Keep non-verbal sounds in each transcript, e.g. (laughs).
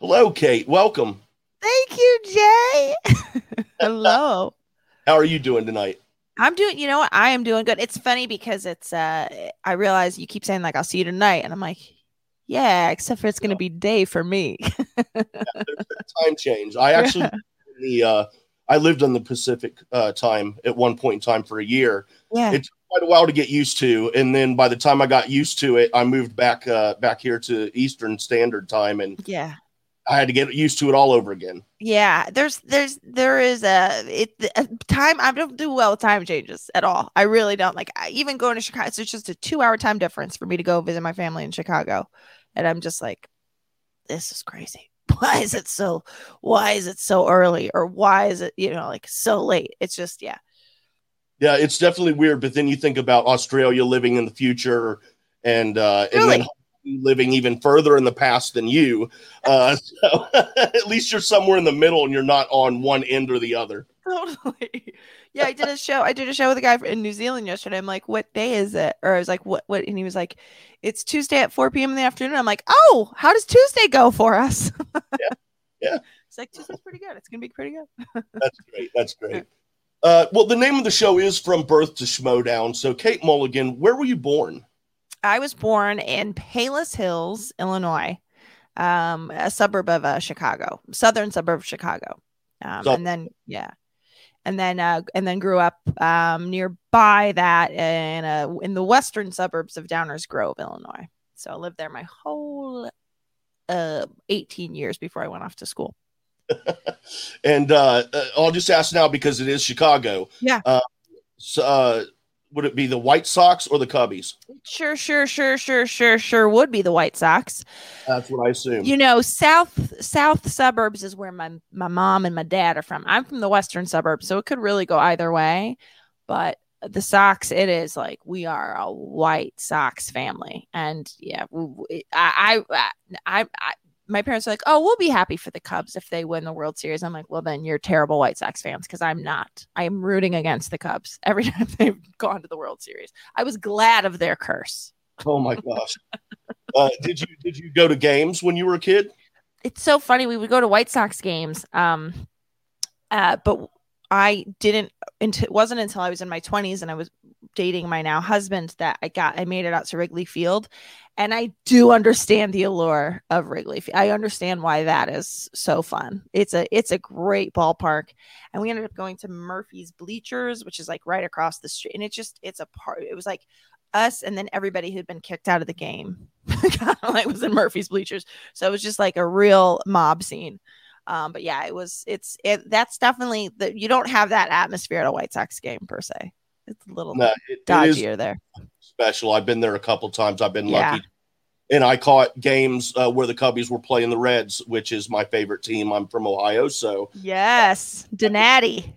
Hello, Kate. Welcome. Thank you, Jay. (laughs) Hello. How are you doing tonight? I'm doing, you know what? I am doing good. It's funny because it's, uh, I realize you keep saying, like, I'll see you tonight. And I'm like, yeah, except for it's going to be day for me. yeah, (laughs) time change. I actually, yeah. the, uh, I lived on the Pacific uh, time at one point in time for a year. Yeah. It took quite a while to get used to. And then by the time I got used to it, I moved back, uh, back here to Eastern Standard Time. And yeah, I had to get used to it all over again. Yeah, there's there's there is a it a time I don't do well with time changes at all. I really don't like I, even going to Chicago. It's just a two hour time difference for me to go visit my family in Chicago, and I'm just like, this is crazy. (laughs) Why is it so? Why is it so early? Or why is it you know like so late? It's just yeah. Yeah, it's definitely weird. But then you think about Australia living in the future, and uh, really? and then living even further in the past than you. Uh, (laughs) so at least you're somewhere in the middle and you're not on one end or the other. (laughs) Totally. Yeah, I did a show. I did a show with a guy in New Zealand yesterday. I'm like, "What day is it?" Or I was like, "What? What?" And he was like, "It's Tuesday at 4 p.m. in the afternoon." I'm like, "Oh, how does Tuesday go for us?" (laughs) yeah, yeah. It's like Tuesday's pretty good. It's gonna be pretty good. That's great. That's great. Uh, well, the name of the show is From Birth to Schmoedown. So, Kate Mulligan, where were you born? I was born in Palos Hills, Illinois, um, a suburb of uh, Chicago, southern suburb of Chicago. Um, so- and then, yeah. And then, uh, and then grew up um, nearby that in uh, in the western suburbs of Downers Grove, Illinois. So I lived there my whole uh, 18 years before I went off to school. (laughs) and uh, uh, I'll just ask now because it is Chicago. Yeah. Uh, so, uh, would it be the White Sox or the Cubbies? Sure, sure, sure, sure, sure, sure would be the White Sox. That's what I assume. You know, south south suburbs is where my my mom and my dad are from. I'm from the western suburbs, so it could really go either way. But the Sox, it is like we are a White Sox family, and yeah, I I I, I my parents are like, "Oh, we'll be happy for the Cubs if they win the World Series." I'm like, "Well, then you're terrible White Sox fans because I'm not. I am rooting against the Cubs (laughs) every time they've gone to the World Series. I was glad of their curse." Oh my gosh! uh, did you did you go to games when you were a kid? It's so funny. We would go to White Sox games, um, uh, but I didn't. It wasn't until I was in my 20s and I was dating my now husband that I got I made it out to Wrigley Field and I do understand the allure of Wrigley. Field. I understand why that is so fun. It's a it's a great ballpark, and we ended up going to Murphy's Bleachers, which is like right across the street, and it just it's a part. It was like us and then everybody who'd been kicked out of the game (laughs) like was in Murphy's Bleachers. So it was just like a real mob scene. Um, but yeah, it was it's it that's definitely the you don't have that atmosphere at a White Sox game per se. It's a little no, it, dodgier it there special. I've been there a couple times. I've been yeah. lucky. And I caught games uh, where the Cubbies were playing the Reds, which is my favorite team. I'm from Ohio, so yes, Donati.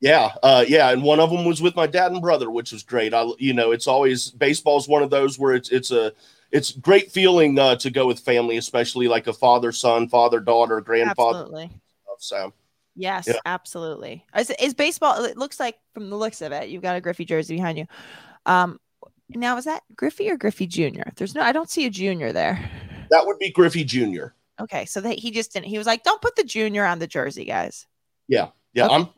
Yeah, uh, yeah, and one of them was with my dad and brother, which was great. I, you know, it's always baseball's one of those where it's it's a it's great feeling uh, to go with family, especially like a father son, father daughter, grandfather. Absolutely. So yes, yeah. absolutely. Is, is baseball? It looks like from the looks of it, you've got a Griffey jersey behind you. Um, now is that Griffey or Griffey Jr.? There's no, I don't see a junior there. That would be Griffey Jr. Okay, so that he just didn't. He was like, "Don't put the junior on the jersey, guys." Yeah, yeah, okay. I'm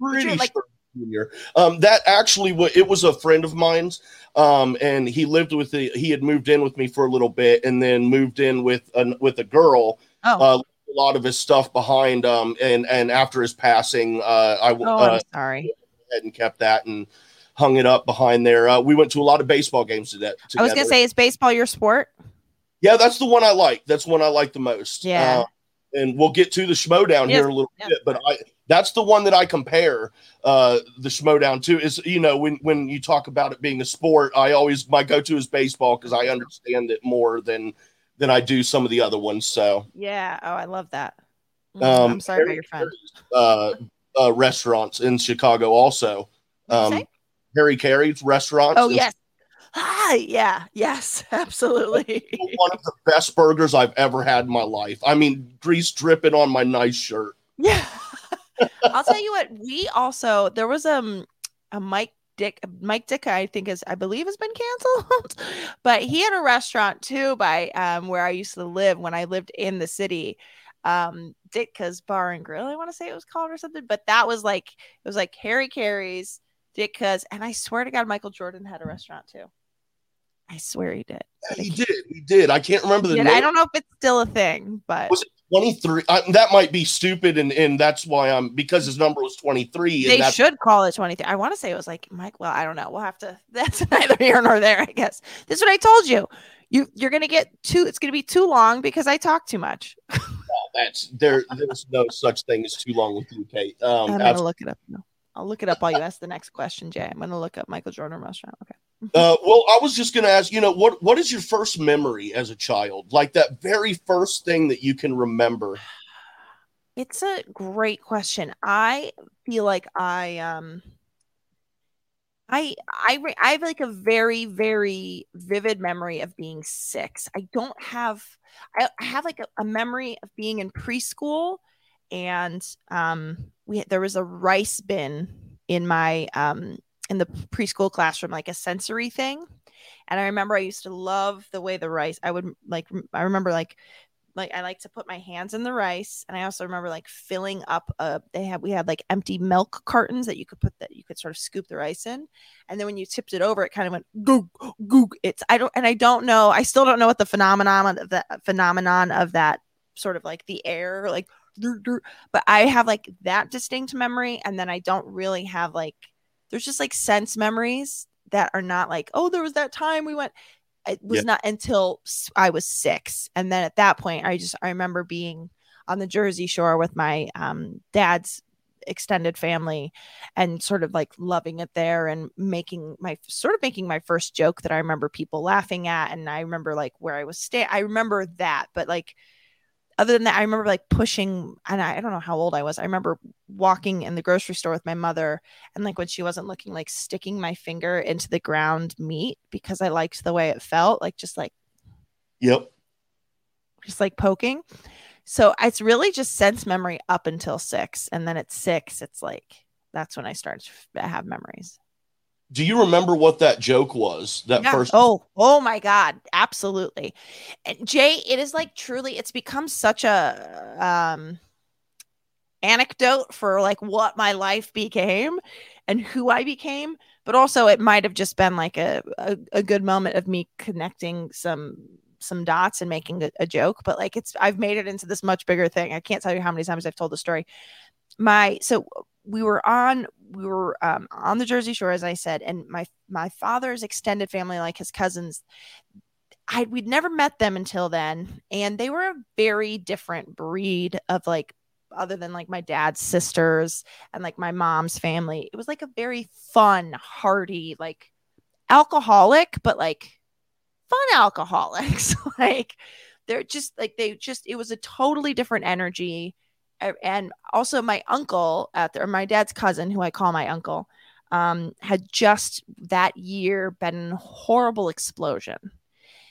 pretty like, sure junior. Um, that actually, it was a friend of mine's, um, and he lived with the. He had moved in with me for a little bit, and then moved in with a with a girl. Oh. Uh, a lot of his stuff behind, um, and and after his passing, uh, I oh, uh, I'm sorry, and kept that and hung it up behind there. Uh, we went to a lot of baseball games today. I was gonna say, is baseball your sport? Yeah, that's the one I like. That's one I like the most. Yeah. Uh, and we'll get to the Schmoedown yes. here a little bit, but I that's the one that I compare uh, the Schmoedown to. Is you know when when you talk about it being a sport, I always my go to is baseball because I understand it more than than I do some of the other ones. So yeah, oh, I love that. Mm, um, I'm sorry about your friend. Uh, uh, restaurants in Chicago also. Um, Harry Caray's restaurant. Oh yes. Ah, yeah, yes, (laughs) absolutely. One of the best burgers I've ever had in my life. I mean, grease dripping on my nice shirt. Yeah. (laughs) I'll tell you what, we also there was um a Mike Dick Mike Ditka I think is I believe has been canceled. (laughs) but he had a restaurant too by um where I used to live when I lived in the city. um Ditka's Bar and Grill, I want to say it was called or something. But that was like it was like Harry Caray's, Ditka's, and I swear to God, Michael Jordan had a restaurant too. I swear he did. Yeah, he did. He did. I can't remember the name. I don't know if it's still a thing, but was it 23? I, that might be stupid, and and that's why I'm because his number was 23. They should call it 23. I want to say it was like Mike. Well, I don't know. We'll have to. (laughs) That's neither here nor there. I guess this is what I told you. You you're gonna get too. It's gonna be too long because I talk too much. (laughs) that's there. There's no such thing as too long with you, Kate. Um, I'm gonna look it up. No. I'll look it up while you ask the next question, Jay. I'm gonna look up Michael Jordan restaurant. Okay. Uh, well, I was just gonna ask. You know, what what is your first memory as a child? Like that very first thing that you can remember. It's a great question. I feel like I um I I I have like a very very vivid memory of being six. I don't have I, I have like a, a, memory of being in preschool, and um we there was a rice bin in my um in the preschool classroom like a sensory thing, and I remember I used to love the way the rice I would like I remember like like I like to put my hands in the rice, and I also remember like filling up. A, they had we had like empty milk cartons that you could put that you could sort of scoop the rice in, and then when you tipped it over, it kind of went goog goog. It's I don't and I don't know. I still don't know what the phenomenon of the phenomenon of that sort of like the air like, but I have like that distinct memory, and then I don't really have like there's just like sense memories that are not like oh there was that time we went it was yeah. not until I was six. And then at that point, I just, I remember being on the Jersey Shore with my um, dad's extended family and sort of like loving it there and making my sort of making my first joke that I remember people laughing at. And I remember like where I was staying. I remember that, but like, other than that, I remember like pushing, and I, I, don't know how old I was. I remember walking in the grocery store with my mother, and like when she wasn't looking, like sticking my finger into the ground meat because I liked the way it felt, like just like, yep, just like poking. So it's really just sense memory up until six, and then at six, it's like that's when I start to have memories do you remember what that joke was that yeah. first oh oh my god. Absolutely. And jay it is like truly it's become such a um anecdote for like what my life became and who i became but also it might have just been like a, a, a good moment of me connecting some some dots and making a, a joke but like it's i've made it into this much bigger thing. I can't tell you how many times i've told the story. My so we were on we were um, on the Jersey Shore, as I said, and my my father's extended family, like his cousins, I we'd never met them until then, and they were a very different breed of like other than like my dad's sisters and like my mom's family. It was like a very fun, hearty, like alcoholic, but like fun alcoholics. (laughs) like they're just like they just it was a totally different energy and also my uncle at the, or my dad's cousin, who I call my uncle, um, had just that year been in a horrible explosion.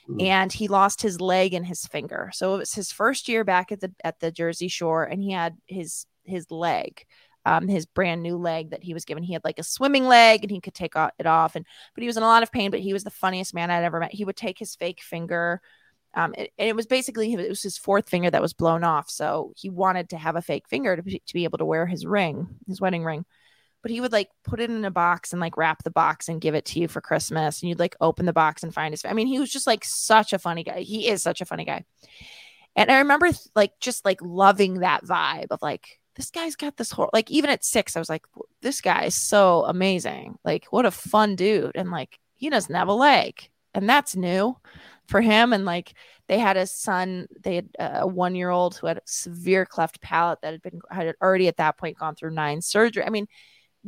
Mm. And he lost his leg and his finger. So it was his first year back at the at the Jersey Shore, and he had his his leg, um, his brand new leg that he was given. He had like a swimming leg, and he could take it off. And but he was in a lot of pain. But he was the funniest man I'd ever met. He would take his fake finger um, it, and it was basically it was his fourth finger that was blown off, so he wanted to have a fake finger to be, to be able to wear his ring, his wedding ring. But he would like put it in a box and like wrap the box and give it to you for Christmas, and you'd like open the box and find his. I mean, he was just like such a funny guy. He is such a funny guy, and I remember like just like loving that vibe of like this guy's got this whole like even at six, I was like, this guy is so amazing. Like, what a fun dude, and like he doesn't have a leg, and that's new for him and like they had a son they had a one year old who had a severe cleft palate that had been had already at that point gone through nine surgery. I mean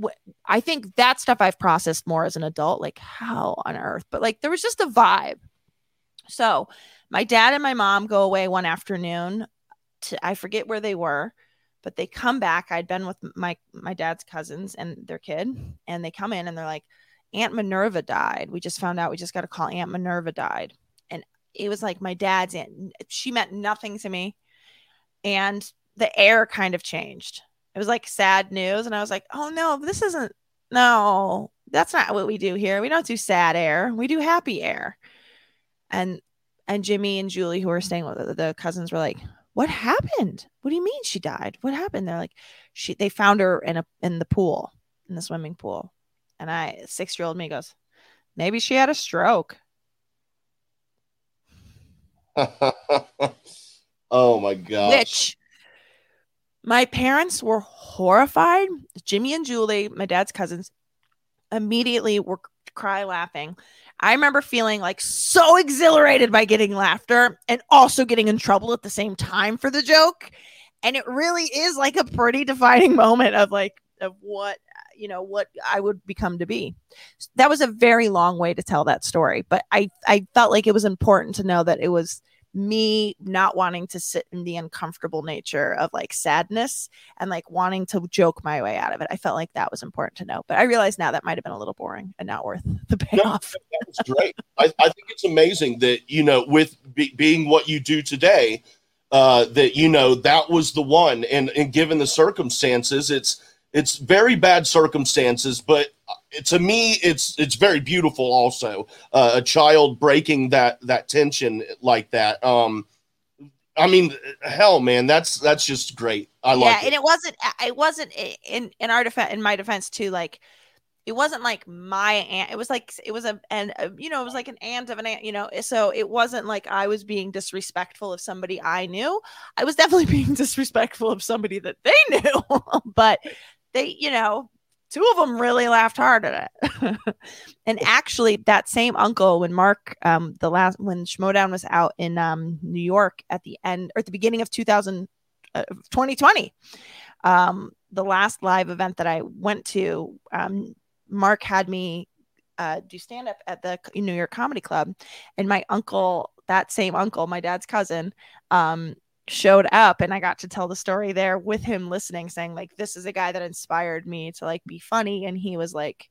wh- i think that stuff i've processed more as an adult like how on earth? But like there was just a vibe. So my dad and my mom go away one afternoon to i forget where they were but they come back. I'd been with my my dad's cousins and their kid and they come in and they're like aunt minerva died. We just found out. We just got a call. Aunt minerva died it was like my dad's aunt. She meant nothing to me. And the air kind of changed. It was like sad news. And I was like, oh no, this isn't, no, that's not what we do here. We don't do sad air. We do happy air. And, and Jimmy and Julie, who were staying with the, the cousins, were like, what happened? What do you mean she died? What happened? They're like, she they found her in a in the pool, in the swimming pool. And I six year old me goes, maybe she had a stroke. (laughs) oh my god. Which my parents were horrified. Jimmy and Julie, my dad's cousins, immediately were cry laughing. I remember feeling like so exhilarated by getting laughter and also getting in trouble at the same time for the joke. And it really is like a pretty defining (laughs) moment of like of what you know what I would become to be. That was a very long way to tell that story, but I I felt like it was important to know that it was me not wanting to sit in the uncomfortable nature of like sadness and like wanting to joke my way out of it. I felt like that was important to know, but I realize now that might have been a little boring and not worth (laughs) the payoff. No, that's great. I, I, think it's amazing that, you know, with be, being what you do today, uh, that, you know, that was the one. And, and given the circumstances, it's, it's very bad circumstances, but to me it's it's very beautiful also uh, a child breaking that that tension like that. Um i mean hell man that's that's just great. I yeah, like it. and it. wasn't it wasn't in in our defense in my defense too like it wasn't like my aunt it was like it was a and you know it was like an aunt of an aunt you know so it wasn't like i was being disrespectful of somebody i knew. I was definitely (laughs) being disrespectful of somebody that they knew (laughs) but they you know two of them really laughed hard at it. (laughs) and actually, that same uncle, when Mark, um, the last when Schmoedown was out in um, New York at the end or at the beginning of 2000, uh, 2020, um, the last live event that I went to, um, Mark had me uh, do stand up at the New York Comedy Club, and my uncle, that same uncle, my dad's cousin, um, showed up and I got to tell the story there with him listening, saying, like, this is a guy that inspired me to like be funny. And he was like,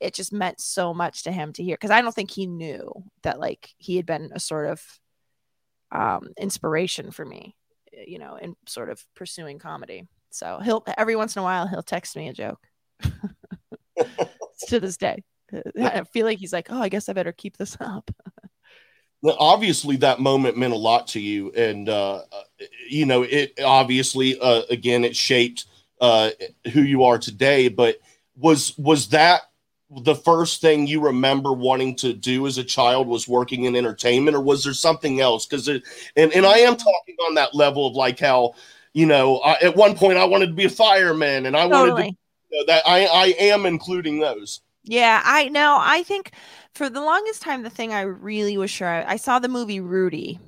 it just meant so much to him to hear because I don't think he knew that like he had been a sort of um inspiration for me, you know, in sort of pursuing comedy. So he'll every once in a while he'll text me a joke (laughs) (laughs) to this day. (laughs) I feel like he's like, oh, I guess I better keep this up obviously that moment meant a lot to you and uh, you know it obviously uh, again it shaped uh, who you are today but was was that the first thing you remember wanting to do as a child was working in entertainment or was there something else because and, and i am talking on that level of like how you know I, at one point i wanted to be a fireman and i totally. wanted to you know, that i i am including those yeah i know i think for the longest time, the thing I really was sure I, I saw the movie Rudy,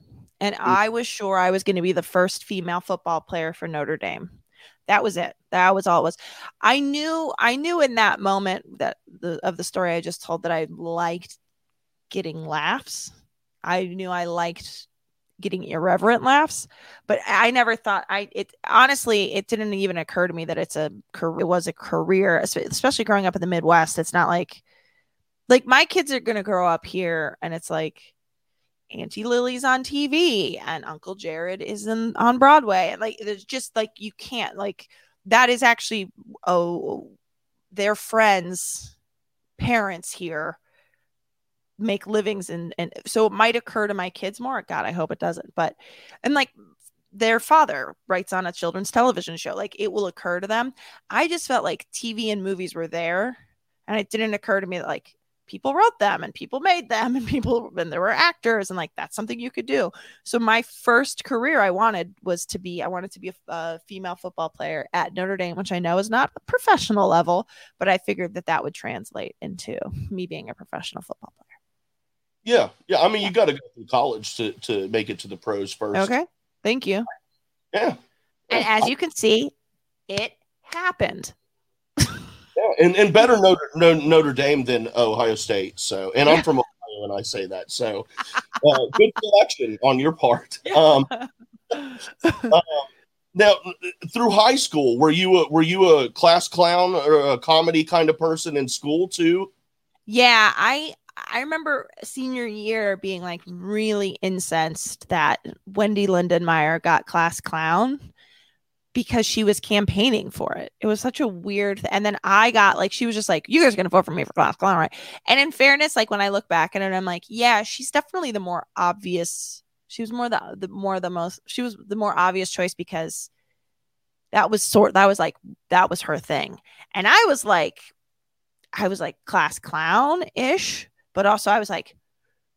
and mm. I was sure I was going to be the first female football player for Notre Dame. That was it. That was all it was. I knew. I knew in that moment that the of the story I just told that I liked getting laughs. I knew I liked getting irreverent laughs but i never thought i it honestly it didn't even occur to me that it's a career it was a career especially growing up in the midwest it's not like like my kids are gonna grow up here and it's like Auntie Lily's on TV and Uncle Jared is in, on Broadway. And like there's just like you can't like that is actually oh their friends parents here make livings and and so it might occur to my kids more god i hope it doesn't but and like their father writes on a children's television show like it will occur to them. I just felt like tv and movies were there and it didn't occur to me that like people wrote them and people made them (laughs) and people and there were actors and like that's something you could do. So my first career i wanted was to be i wanted to be a, a, female football player at notre dame which i know is not a professional level but i figured that that would translate into me being a professional football player yeah yeah i mean you got to go through college to to make it to the pros first okay thank you yeah and as you can see it happened yeah, and, and better Notre, Notre Dame than Ohio State. So, and I'm from Ohio, and I say that. So, uh, good selection on your part. Um, (laughs) uh, now, through high school, were you a, were you a class clown or a comedy kind of person in school too? Yeah, I I remember senior year being like really incensed that Wendy Lindenmeyer got class clown because she was campaigning for it. It was such a weird th- and then I got like she was just like, You guys are gonna vote for me for class clown, right? And in fairness, like when I look back at it, I'm like, yeah, she's definitely the more obvious She was more the the more the most she was the more obvious choice because that was sort that was like that was her thing. And I was like I was like class clown ish, but also I was like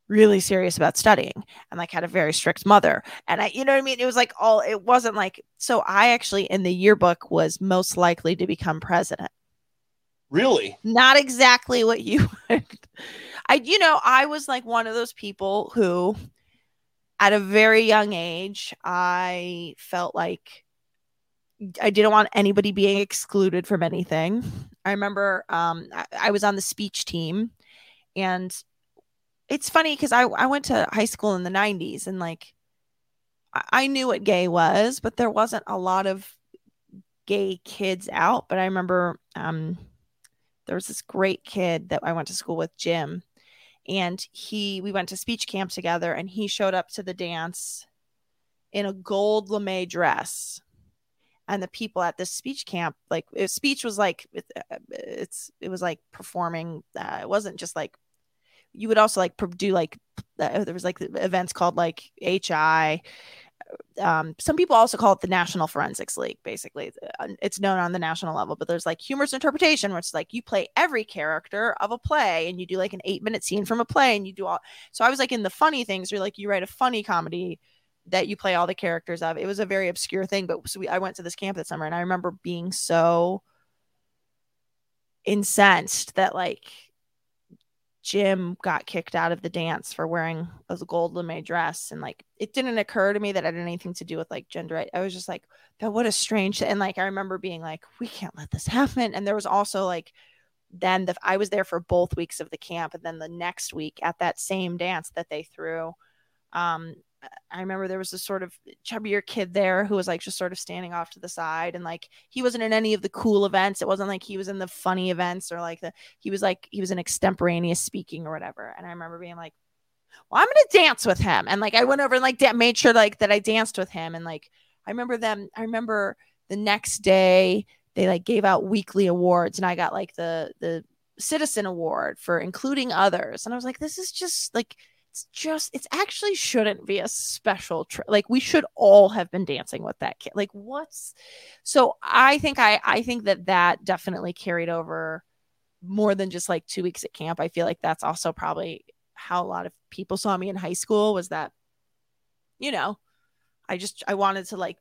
really serious about studying and like had a very strict mother. And I, you know what I mean? It was like all, it wasn't like, so I actually in the yearbook was most likely to become president. Really? Not exactly what you (laughs) would. I, you know, I was like one of those people who, at a very young age, I felt like I didn't want anybody being excluded from anything. I remember um, I, I was on the speech team, and it's funny because I, I went to high school in the 90s and like I, knew what gay was, but there wasn't a lot of gay kids out. But I remember um, there was this great kid that I went to school with, Jim, and he we went to speech camp together, and he showed up to the dance in a gold lame dress. And the people at this speech camp, like speech was like it, uh, it's it was like performing. Uh, it wasn't just like you would also like do like uh, there was like events called like HI. Um, some people also call it the National Forensics League. Basically, uh, it's known on the national level. But there's like humorous interpretation, where it's like you play every character of a play, and you do like an eight minute scene from a play, and you do all. So I was like in the funny things, where you're like you write a funny comedy that you play all the characters of. It was a very obscure thing, but so we, I went to this camp that summer, and I remember being so incensed that like Jim got kicked out of the dance for wearing a gold lame dress. And like, it didn't occur to me that it had anything to do with like gender. I was just like, that what a strange. And like, I remember being like, we can't let this happen. And there was also like, then the, I was there for both weeks of the camp. And then the next week at that same dance that they threw, um, I remember there was this sort of chubbier kid there who was like just sort of standing off to the side and like he wasn't in any of the cool events. It wasn't like he was in the funny events or like the he was like he was in extemporaneous speaking or whatever. And I remember being like, Well, I'm gonna dance with him. And like I went over and like da- made sure like that I danced with him. And like I remember them, I remember the next day they like gave out weekly awards and I got like the the citizen award for including others. And I was like, this is just like it's just it's actually shouldn't be a special tri- like we should all have been dancing with that kid like what's so i think i i think that that definitely carried over more than just like two weeks at camp i feel like that's also probably how a lot of people saw me in high school was that you know i just i wanted to like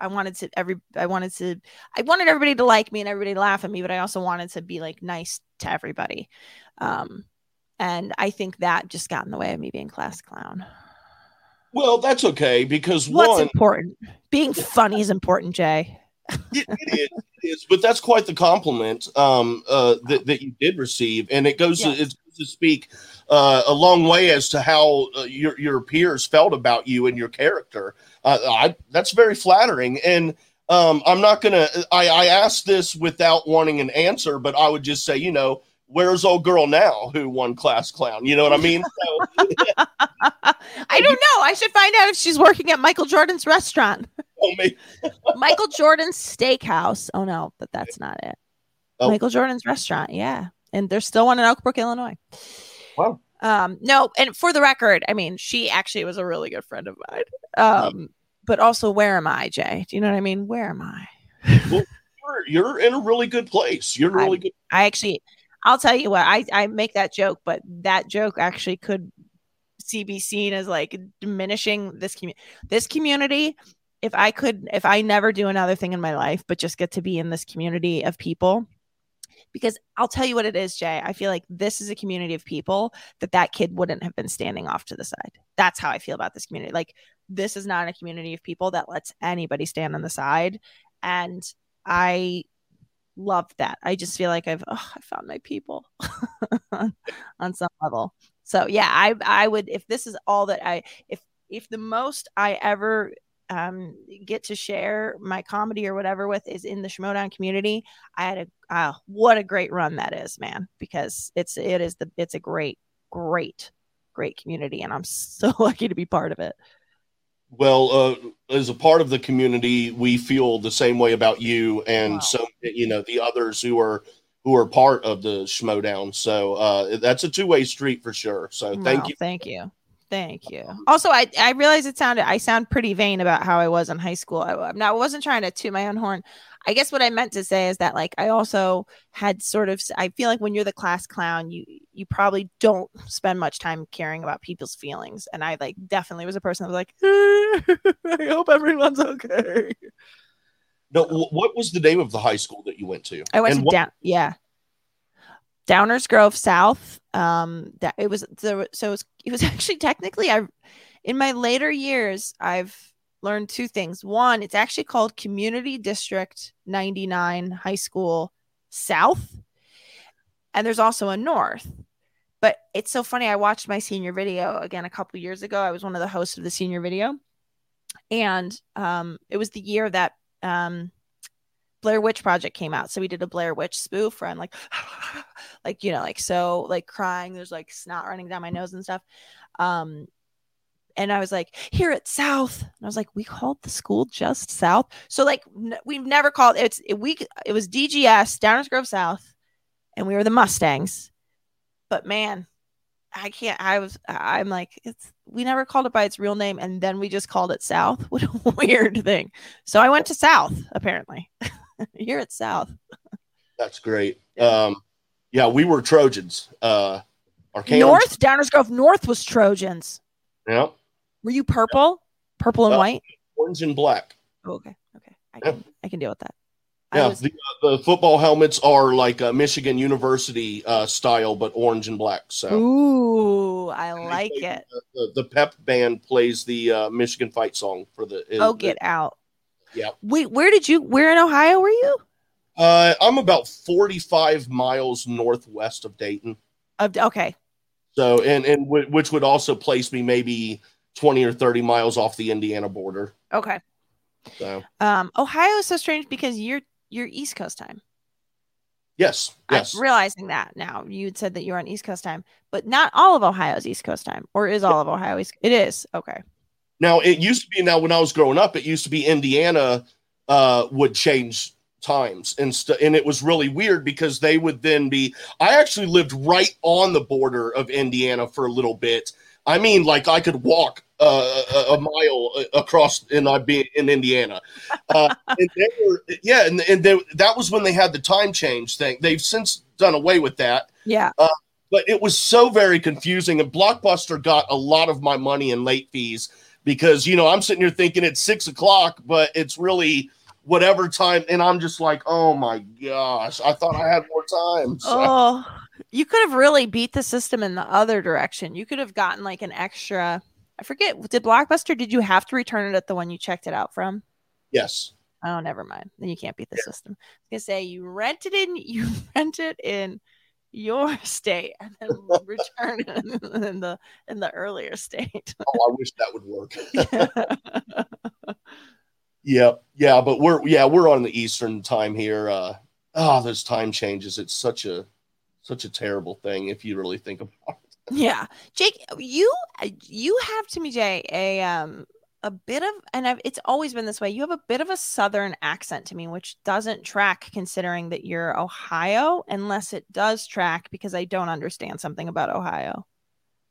I wanted to every I wanted to I wanted everybody to like me and everybody to laugh at me, but I also wanted to be like nice to everybody. Um and I think that just got in the way of me being class clown. Well, that's okay because what's one, important? Being funny is important, Jay. it, it, is, it is, but that's quite the compliment um, uh, that, that you did receive, and it goes, to, it to speak uh, a long way as to how uh, your your peers felt about you and your character. Uh, I, that's very flattering, and um, I'm not gonna. I, I asked this without wanting an answer, but I would just say, you know, where's old girl now who won class clown? You know what i mean? So, (laughs) i don't know. I should find out if she's working at michael jordan's restaurant. (laughs) Oh, (laughs) michael jordan's steakhouse. Oh no but that's not it. Oh. michael jordan's restaurant yeah. And there's still one in oak brook illinois. Wow. Um no and for the record i mean she actually was a really good friend of mine. Um but also where am i jay? Do you know what i mean? Where am i? Well, you're, you're in a really good place. You're really good i actually I'll tell you what, I, I make that joke, but that joke actually could see be seen as like diminishing this community. This community, if I could, if I never do another thing in my life, but just get to be in this community of people, because I'll tell you what it is, Jay. I feel like this is a community of people that that kid wouldn't have been standing off to the side. That's how I feel about this community. Like this is not a community of people that lets anybody stand on the side. And I love that. I just feel like I've oh, I found my people (laughs) on some level. So yeah, I I would if this is all that I if if the most I ever um, get to share my comedy or whatever with is in the Schmoedown community, I had a uh, what a great run that is, man, because it's it is the it's a great great great community and I'm so (laughs) lucky to be part of it. Well, uh, as a part of the community, we feel the same way about you, and wow. so you know the others who are who are part of the Schmoedown. So uh, that's a two way street for sure. So thank wow, you, thank you, Thank you. Also, I I realize it sounded I sound pretty vain about how I was in high school. I, I'm not I wasn't trying to toot my own horn. I guess what I meant to say is that like I also had sort of I feel like when you're the class clown, you you probably don't spend much time caring about people's feelings. And I like definitely was a person that was like, (laughs) I hope everyone's okay. No, what was the name of the high school that you went to? I went and to what- down yeah. Downers Grove South. Um, that it was the so it was, it was (laughs) actually technically I, in my later years, I've learned two things. One, it's actually called Community District 99 High School South, and there's also a North. But it's so funny. I watched my senior video again a couple years ago. I was one of the hosts of the senior video, and um, it was the year that um, Blair Witch Project came out. So we did a Blair Witch spoof where I'm like, (sighs) like, you know, like so like crying. There's like snot running down my nose and stuff. Um, and I was like, here at South. And I was like, we called the school just South. So like n- we've never called it's it, we it was DGS, Downers Grove South, and we were the Mustangs. But man, I can't I was I'm like, it's we never called it by its real name, and then we just called it South. (laughs) What a weird thing. So I went to South, apparently. (laughs) here at South. That's great. Um, yeah, we were Trojans. Uh. North Downers Grove North was Trojans. Yeah. Were you purple, purple and uh, white, orange and black? Oh, okay, okay, I can yeah. I can deal with that. Yeah, was... the, uh, the, football helmets are like a Michigan University uh, style, but orange and black. So, ooh, I like it. The, the, the, pep band plays the uh, Michigan fight song for the. oh, get out! Yeah. Wait, where did you? Where in Ohio were you? Uh, I'm about 45 miles northwest of Dayton. Of okay. So, and and w- which would also place me maybe 20 or 30 miles off the Indiana border. Okay. So, um, Ohio is so strange because you're you're East Coast time. Yes. Yes. I'm realizing that now. You had said that you're on East Coast time, but not all of Ohio's East Coast time, or is all of Ohio East? It is. Okay. Now it used to be. Now when I was growing up, it used to be Indiana uh, would change times and st- and it was really weird because they would then be. I actually lived right on the border of Indiana for a little bit. I mean, like I could walk uh, a, a, mile across, and I'd be in Indiana. Uh, (laughs) and they were, yeah, and, and they, that was when they had the time change thing. They've since done away with that. Yeah. Uh, but it was so very confusing, and Blockbuster got a lot of my money in late fees because you know I'm sitting here thinking it's six o'clock, but it's really whatever time, and I'm just like, oh my gosh, I thought I had more time. So. Oh, you could have really beat the system in the other direction. You could have gotten like an extra. I forget. Did Blockbuster? Did you have to return it at the one you checked it out from? Yes. Oh, never mind. Then you can't beat the yeah. system. I was gonna say you rented in. (laughs) You rent it in your state and then return in the in the earlier state. oh, I wish that would work. (laughs) yeah, yeah, but we're yeah we're on the Eastern time here. Uh, oh, those time changes. It's such a such a terrible thing if you really think about it. Yeah, Jake, you you have to me, Jay, a um a bit of and I've, it's always been this way you have a bit of a southern accent to me which doesn't track considering that you're ohio unless it does track because i don't understand something about ohio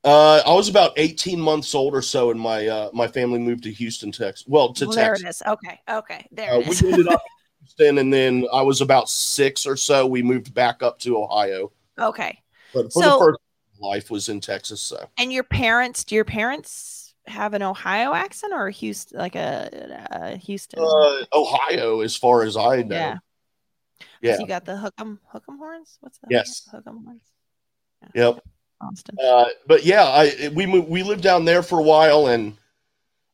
uh, I was about 18 months old or so, and my uh, my family moved to Houston, Texas. Well, to well, Texas. There it is. Okay, okay, there uh, We ended up (laughs) in Houston, and then I was about six or so. We moved back up to Ohio. Okay, but for so, the first life was in Texas. So, and your parents? Do your parents have an Ohio accent or a Houston, like a, a Houston? Uh, Ohio, as far as I know. Yeah. Yeah. So you got the hook'em hook'em horns. What's that? Yes. Hook'em horns. Yeah. Yep. Austin. Uh, but yeah, I we moved, we lived down there for a while, and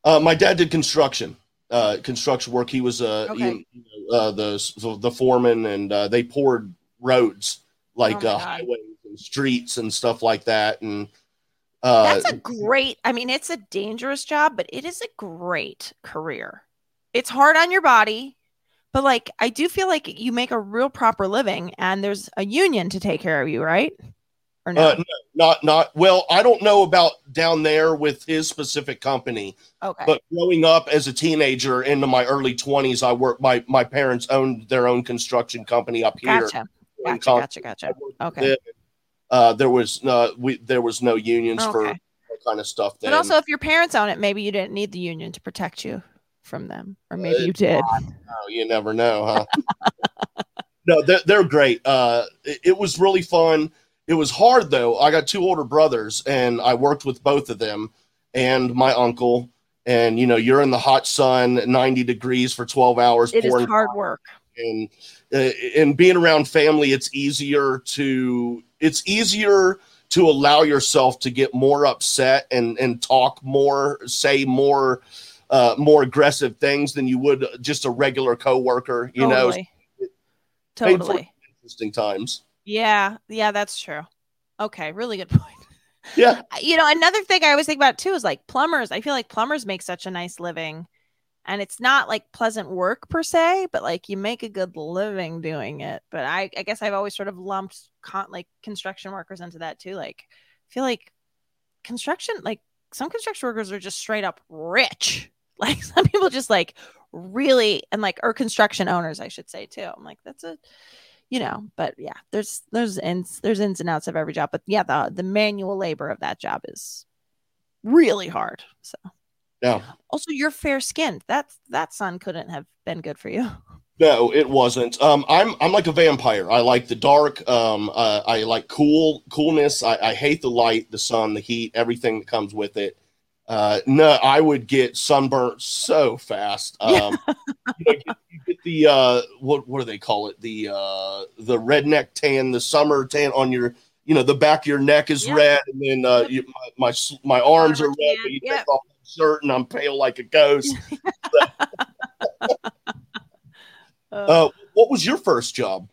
uh, my dad did construction. Uh, construction work. He was uh, okay. you know, uh the the foreman, and uh, they poured roads like oh uh, highways and streets and stuff like that, and uh, That's a great. I mean, it's a dangerous job, but it is a great career. It's hard on your body, but like I do feel like you make a real proper living, and there's a union to take care of you, right? Or no? Uh, no, not not well. I don't know about down there with his specific company. Okay. But growing up as a teenager into my early twenties, I worked. My my parents owned their own construction company up here. Gotcha. Gotcha. Gotcha. Gotcha. Okay uh, there was no we there was no unions okay. for kind of stuff. Then. But also, if your parents own it, maybe you didn't need the union to protect you from them, or maybe uh, you did. No, you never know, huh? (laughs) no, they're, they're great. Uh, it, it was really fun. It was hard though. I got two older brothers, and I worked with both of them and my uncle. And you know, you're in the hot sun, 90 degrees for 12 hours. It is hard work. And uh, and being around family, it's easier to it's easier to allow yourself to get more upset and and talk more, say more uh, more aggressive things than you would just a regular coworker. You totally. know, totally interesting times. Yeah, yeah, that's true. Okay, really good (laughs) point. Yeah. You know, another thing I always think about too is like plumbers. I feel like plumbers make such a nice living. And it's not like pleasant work per se, but like you make a good living doing it. But I, I guess I've always sort of lumped con- like construction workers into that too. Like, I feel like construction, like some construction workers are just straight up rich. (laughs) Like some people just like really, and like, or construction owners, I should say too. I'm like, that's a, you know, but yeah, there's there's ins there's ins and outs of every job, but yeah, the the manual labor of that job is really hard. So yeah. Also, you're fair skinned. That that sun couldn't have been good for you. (laughs) No, it wasn't. Um, I'm I'm like a vampire. I like the dark. Um, uh, I like cool coolness. I, I hate the light, the sun, the heat, everything that comes with it. Uh, no, I would get sunburnt so fast. Um, you, know, you, get the uh, what what do they call it? The uh, the redneck tan, the summer tan on your you know the back of your neck is yep. red, and then uh, you, my, my, my arms are red. But you take off shirt, and I'm pale like a ghost. (laughs) uh, what was your first job?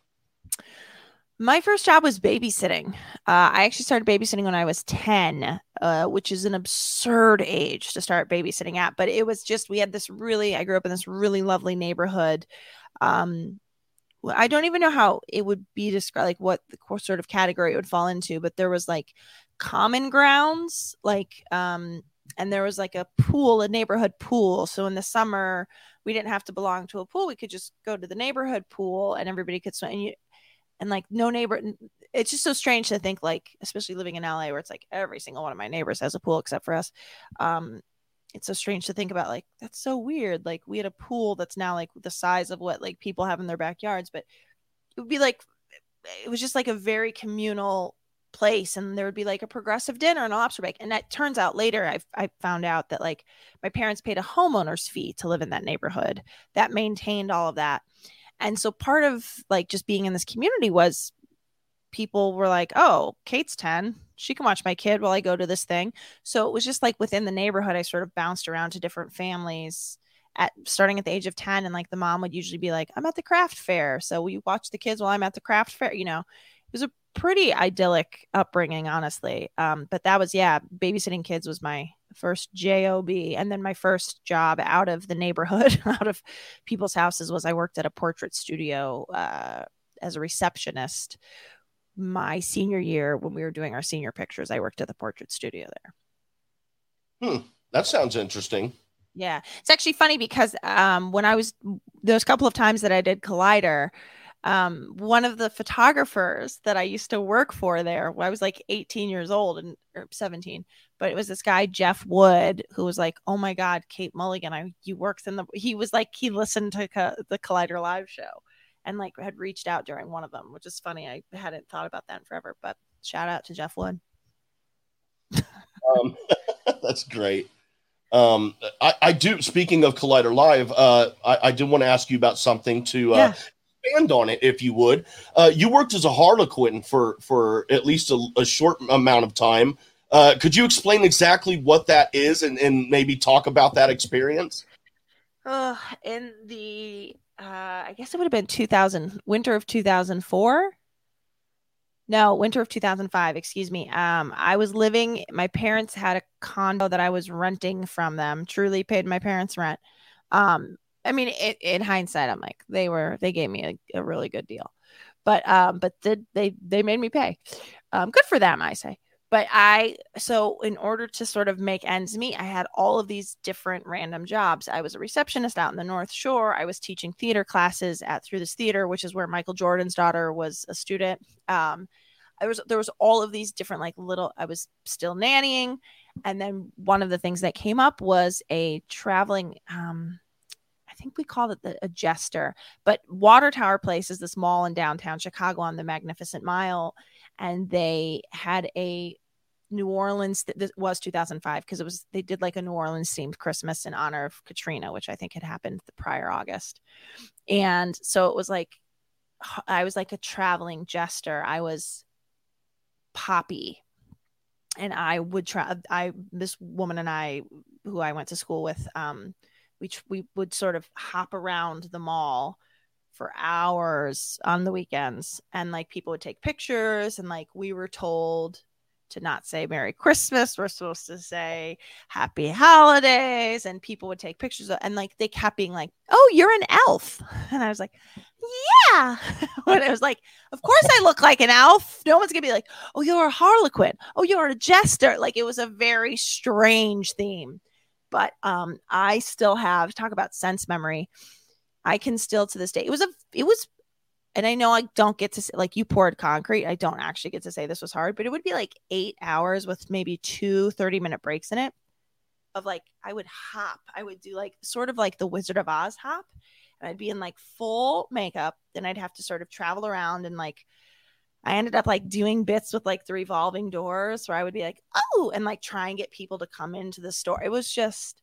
My first job was babysitting. Uh, I actually started babysitting when I was 10, uh, which is an absurd age to start babysitting at. But it was just, we had this really, I grew up in this really lovely neighborhood. Um, I don't even know how it would be described, like what the sort of category it would fall into, but there was like common grounds, like, um, and there was like a pool, a neighborhood pool. So in the summer, we didn't have to belong to a pool. We could just go to the neighborhood pool and everybody could swim. And you, and like no neighbor it's just so strange to think like especially living in LA where it's like every single one of my neighbors has a pool except for us um it's so strange to think about like that's so weird like we had a pool that's now like the size of what like people have in their backyards but it would be like it was just like a very communal place and there would be like a progressive dinner and a lobster bake and that turns out later I, I found out that like my parents paid a homeowner's fee to live in that neighborhood that maintained all of that and so part of like just being in this community was people were like, oh, Kate's 10. She can watch my kid while I go to this thing. So it was just like within the neighborhood, I sort of bounced around to different families at starting at the age of 10. And like the mom would usually be like, I'm at the craft fair. So we watch the kids while I'm at the craft fair. You know, it was a pretty idyllic upbringing, honestly. Um, but that was, yeah, babysitting kids was my first job and then my first job out of the neighborhood (laughs) out of people's houses was i worked at a portrait studio uh, as a receptionist. My senior year when we were doing our senior pictures i worked at the portrait studio there. Hmm that sounds interesting. Yeah it's actually funny because um, when i was those couple of times that i did collider um, one of the photographers that I used to work for there, I was like 18 years old and 17, but it was this guy Jeff Wood who was like, "Oh my God, Kate Mulligan, I you worked in the." He was like he listened to co- the Collider Live show, and like had reached out during one of them, which is funny. I hadn't thought about that in forever, but shout out to Jeff Wood. um, (laughs) that's great. Um, I, I, do. Speaking of Collider Live, uh, I, I did want to ask you about something to uh, yeah. Expand on it, if you would. Uh, you worked as a Harlequin for for at least a, a short amount of time. Uh, could you explain exactly what that is and, and maybe talk about that experience? Uh, in the, uh, I guess it would have been 2000, winter of 2004. No, winter of 2005, excuse me. Um, I was living, my parents had a condo that I was renting from them, truly paid my parents' rent. Um, I mean, it, in hindsight, I'm like, they were, they gave me a, a really good deal, but, um, but did they, they made me pay. Um, good for them, I say but I, so in order to sort of make ends meet, I had all of these different random jobs. I was a receptionist out in the North Shore. I was teaching theater classes at Through This Theater, which is where Michael Jordan's daughter was a student. Um, I was there was all of these different like little. I was still nannying. And then one of the things that came up was a traveling, um, think we called it the, a jester, but Water Tower Place is this mall in downtown Chicago on the Magnificent Mile. And they had a New Orleans. Th- this was 2005 because it was they did like a New Orleans themed Christmas in honor of Katrina, which I think had happened the prior August. And so it was like I was like a traveling jester. I was Poppy, and I would try. I this woman and I, who I went to school with, um, we we would sort of hop around the mall for hours on the weekends and like people would take pictures and like we were told to not say Merry Christmas. We're supposed to say Happy Holidays, and people would take pictures of, and like they kept being like, "Oh, you're an elf," (laughs) and I was like, "Yeah." (laughs) when it was like, "Of course I look like an elf." No one's gonna be like, "Oh, you're a harlequin." Oh, you're a jester. Like it was a very strange theme, but um, I still have talk about sense memory. I can still to this day. It was a it was and I know I don't get to say, like you poured concrete. I don't actually get to say this was hard, but it would be like eight hours with maybe two 30 minute breaks in it of like, I would hop. I would do like sort of like the Wizard of Oz hop. And I'd be in like full makeup. Then I'd have to sort of travel around and like I ended up like doing bits with like the revolving doors where I would be like, oh, and like try and get people to come into the store. It was just,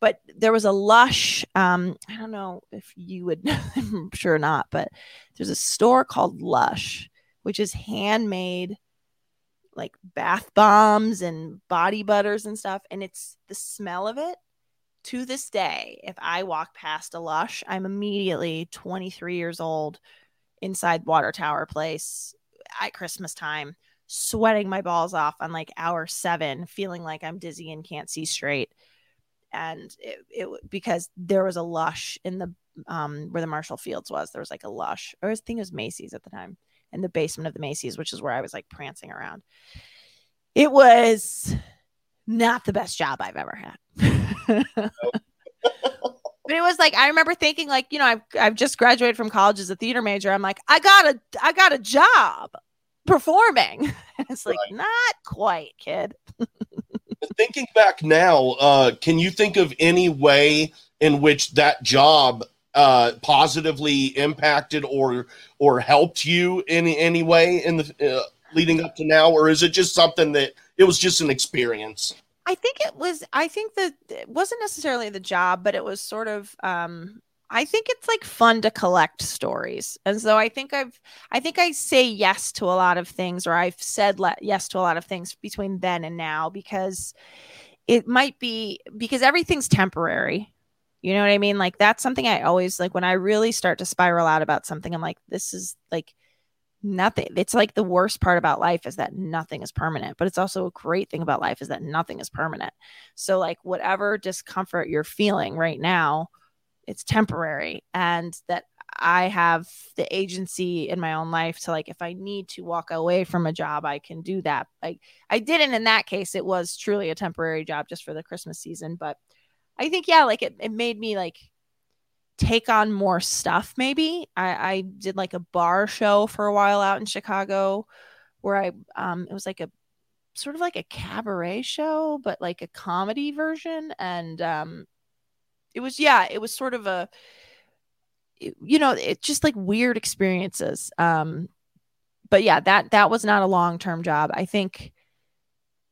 but there was a lush. Um, I don't know if you would, (laughs) I'm sure not, but there's a store called Lush, which is handmade like bath bombs and body butters and stuff. And it's the smell of it to this day. If I walk past a Lush, I'm immediately 23 years old inside Water Tower Place at Christmas time, sweating my balls off on like hour seven, feeling like I'm dizzy and can't see straight. And it, it because there was a lush in the um where the Marshall Field's was. There was like a lush, or I think it was Macy's at the time, in the basement of the Macy's, which is where I was like prancing around. It was not the best job I've ever had. (laughs) but it was like I remember thinking like you know I've I've just graduated from college as a theater major. I'm like I got a I got a job performing. (laughs) it's like right. not quite, kid. (laughs) Thinking back now, uh, can you think of any way in which that job uh, positively impacted or or helped you in any way in the uh, leading up to now, or is it just something that it was just an experience? I think it was. I think that it wasn't necessarily the job, but it was sort of. Um, I think it's like fun to collect stories, and so I think I've. I think I say yes to a lot of things, or I've said le- yes to a lot of things between then and now because it might be because everything's temporary. You know what I mean? Like that's something I always like when I really start to spiral out about something. I'm like, this is like nothing. It's like the worst part about life is that nothing is permanent but it's also a great thing about life is that nothing is permanent. So like whatever discomfort you're feeling right now it's temporary and that i have the agency in my own life to like if i need to walk away from a job i can do that. Like i didn't in that case. It was truly a temporary job just for the christmas season but i think yeah like it, it made me like take on more stuff maybe. I, I did like a bar show for a while out in chicago where i um it was like a sort of like a cabaret show but like a comedy version. And um it was yeah it was sort of a you know it's just like weird experiences. Um but yeah that that was not a long-term job. I think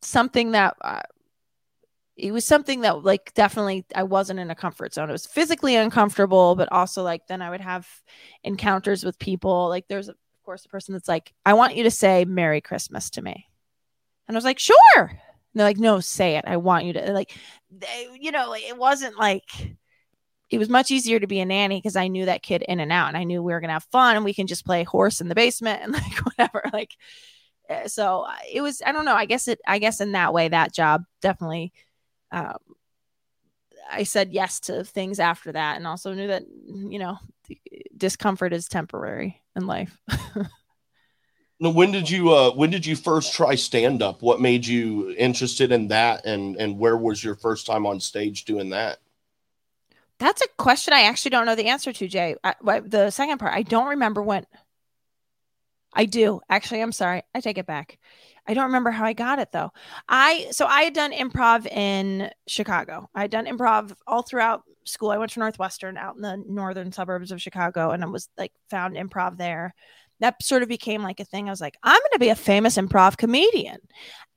something that uh, it was something that like definitely I wasn't in a comfort zone. It was physically uncomfortable, but also like then I would have encounters with people. Like there's of course a person that's like, I want you to say Merry Christmas to me. And I was like, sure. And they're like, no, say it. I want you to like they, you know, it wasn't like it was much easier to be a nanny because I knew that kid in and out and I knew we were gonna have fun and we can just play horse in the basement and (laughs) like whatever. Like eh, so uh, it was I don't know. I guess it I guess in that way that job definitely um, I said yes to things after that, and also knew that you know discomfort is temporary in life. (laughs) now, when did you uh, when did you first try stand up? What made you interested in that, and and where was your first time on stage doing that? That's a question I actually don't know the answer to, Jay. I, the second part, I don't remember when. I do actually. I'm sorry. I take it back. I don't remember how I got it though. I so I had done improv in Chicago. I had done improv all throughout school. I went to Northwestern out in the northern suburbs of Chicago and I was like found improv there. That sort of became like a thing. I was like, I'm going to be a famous improv comedian.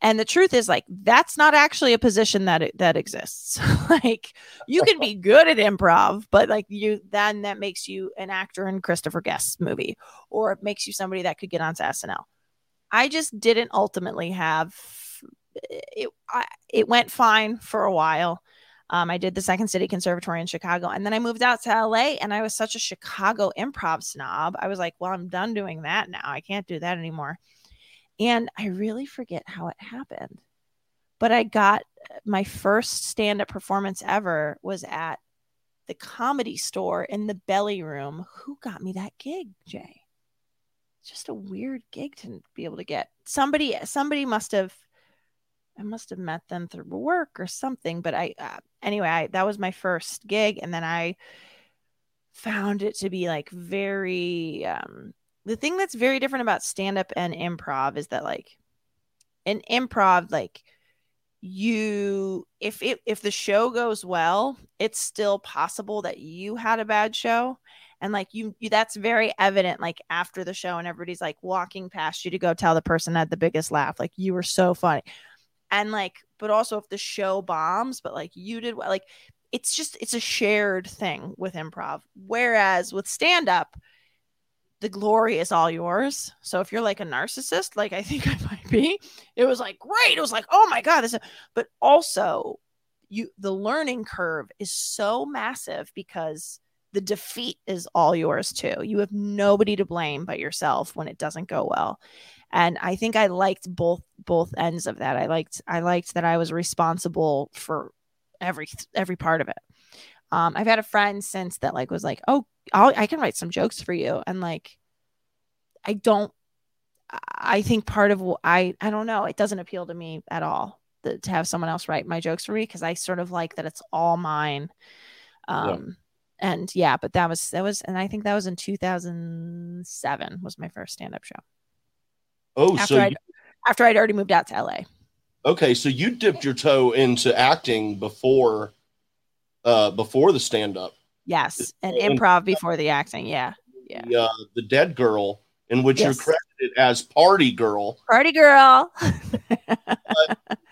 And the truth is like that's not actually a position that that exists. (laughs) like you can be good at improv, but like you then that makes you an actor in Christopher Guest's movie or it makes you somebody that could get onto SNL. I just didn't ultimately have it. I, it went fine for a while. Um, I did the Second City Conservatory in Chicago, and then I moved out to LA. And I was such a Chicago improv snob. I was like, "Well, I'm done doing that now. I can't do that anymore." And I really forget how it happened, but I got my first stand-up performance ever was at the Comedy Store in the Belly Room. Who got me that gig, Jay? Just a weird gig to be able to get. Somebody somebody must have I must have met them through work or something. But I uh, anyway, I, that was my first gig, and then I found it to be like very. Um, the thing that's very different about stand up and improv is that like in improv, like you if it if the show goes well, it's still possible that you had a bad show and like you, you that's very evident like after the show and everybody's like walking past you to go tell the person that had the biggest laugh like you were so funny. And like but also if the show bombs but like you did like it's just it's a shared thing with improv. Whereas with stand up the glory is all yours. So if you're like a narcissist like i think (laughs) i might be it was like great. It was like oh my god this is... but also you the learning curve is so massive because the defeat is all yours too. You have nobody to blame but yourself when it doesn't go well. And I think I liked both both ends of that. I liked I liked that I was responsible for every every part of it. Um, I've had a friend since that like was like, "Oh, I'll, I can write some jokes for you," and like, I don't. I think part of I I don't know. It doesn't appeal to me at all the, to have someone else write my jokes for me because I sort of like that it's all mine. Um, yeah and yeah, but that was that was, and I think that was in 2007 was my first stand up show. Oh, after so I'd, after I'd already moved out to LA. Okay, so you dipped your toe into acting before, uh, before the stand up. Yes, and improv before the acting. Yeah, yeah. The, uh, the Dead Girl, in which yes. you're credited as Party Girl. Party Girl. (laughs)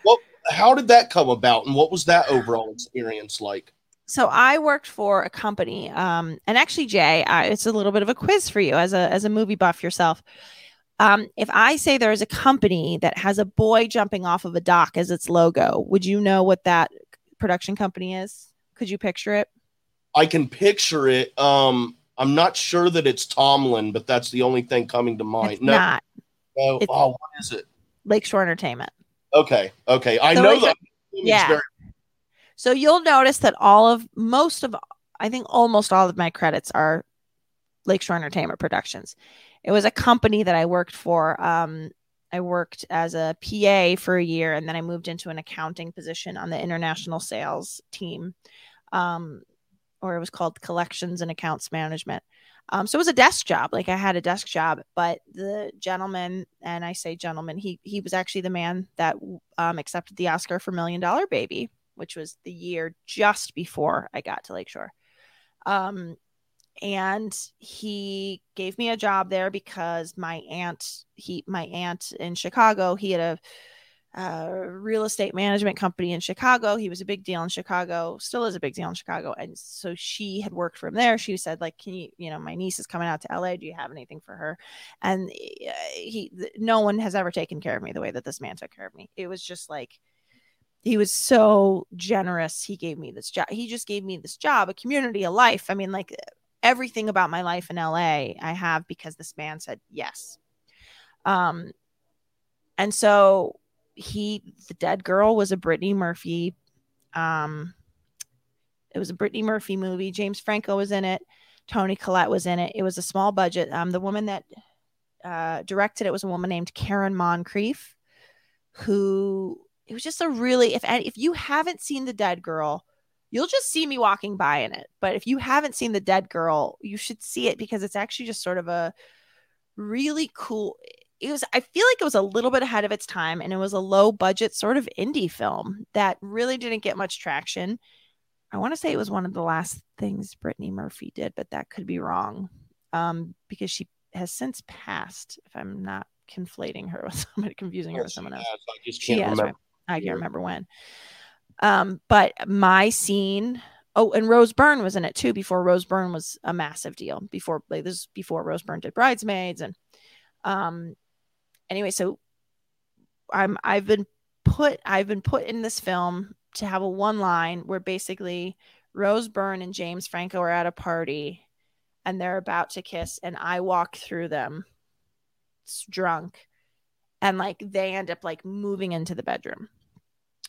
well, how did that come about, and what was that overall experience like? So I worked for a company, um, and actually, Jay, it's a little bit of a quiz for you as a as a movie buff yourself. Um, if I say there is a company that has a boy jumping off of a dock as its logo, would you know what that production company is? Could you picture it? I can picture it. Um, I'm not sure that it's Tomlin, but that's the only thing coming to mind. It's no, not. No. It's oh, what is it? Lakeshore Entertainment. Okay. Okay. I so know that. Yeah. Very- so you'll notice that all of most of I think almost all of my credits are Lakeshore Entertainment Productions. It was a company that I worked for. Um, I worked as a PA for a year, and then I moved into an accounting position on the international sales team, um, or it was called collections and accounts management. Um, so it was a desk job. Like I had a desk job, but the gentleman, and I say gentleman, he he was actually the man that um, accepted the Oscar for Million Dollar Baby which was the year just before I got to Lakeshore. Um, and he gave me a job there because my aunt, he, my aunt in Chicago, he had a, real estate management company in Chicago. He was a big deal in Chicago, still is a big deal in Chicago. And so she had worked from there. She said, like, can you, you know, my niece is coming out to LA. Do you have anything for her? And uh, he, no one has ever taken care of me the way that this man took care of me. It was just like, he was so generous. He gave me this job. He just gave me this job, a community, a life. I mean, like everything about my life in LA, I have because this man said yes. Um, and so he, the dead girl, was a Brittany Murphy. Um, it was a Brittany Murphy movie. James Franco was in it. Toni Collette was in it. It was a small budget. Um, the woman that uh, directed it was a woman named Karen Moncrieff, who it was just a really if if you haven't seen the dead girl you'll just see me walking by in it but if you haven't seen the dead girl you should see it because it's actually just sort of a really cool it was I feel like it was a little bit ahead of its time and it was a low budget sort of indie film that really didn't get much traction. I want to say it was one of the last things Brittany Murphy did, but that could be wrong. Um, because she has since passed, if I'm not conflating her with (laughs) somebody, confusing her with someone else. I just can't remember. I can't remember when. Um, but my scene Oh, and Rose Byrne was in it too before Rose Byrne was a massive deal. Before like this before Rose Byrne did Bridesmaids and um anyway, so I'm I've been put I've been put in this film to have a one line where basically Rose Byrne and James Franco are at a party and they're about to kiss and I walk through them drunk and like they end up like moving into the bedroom.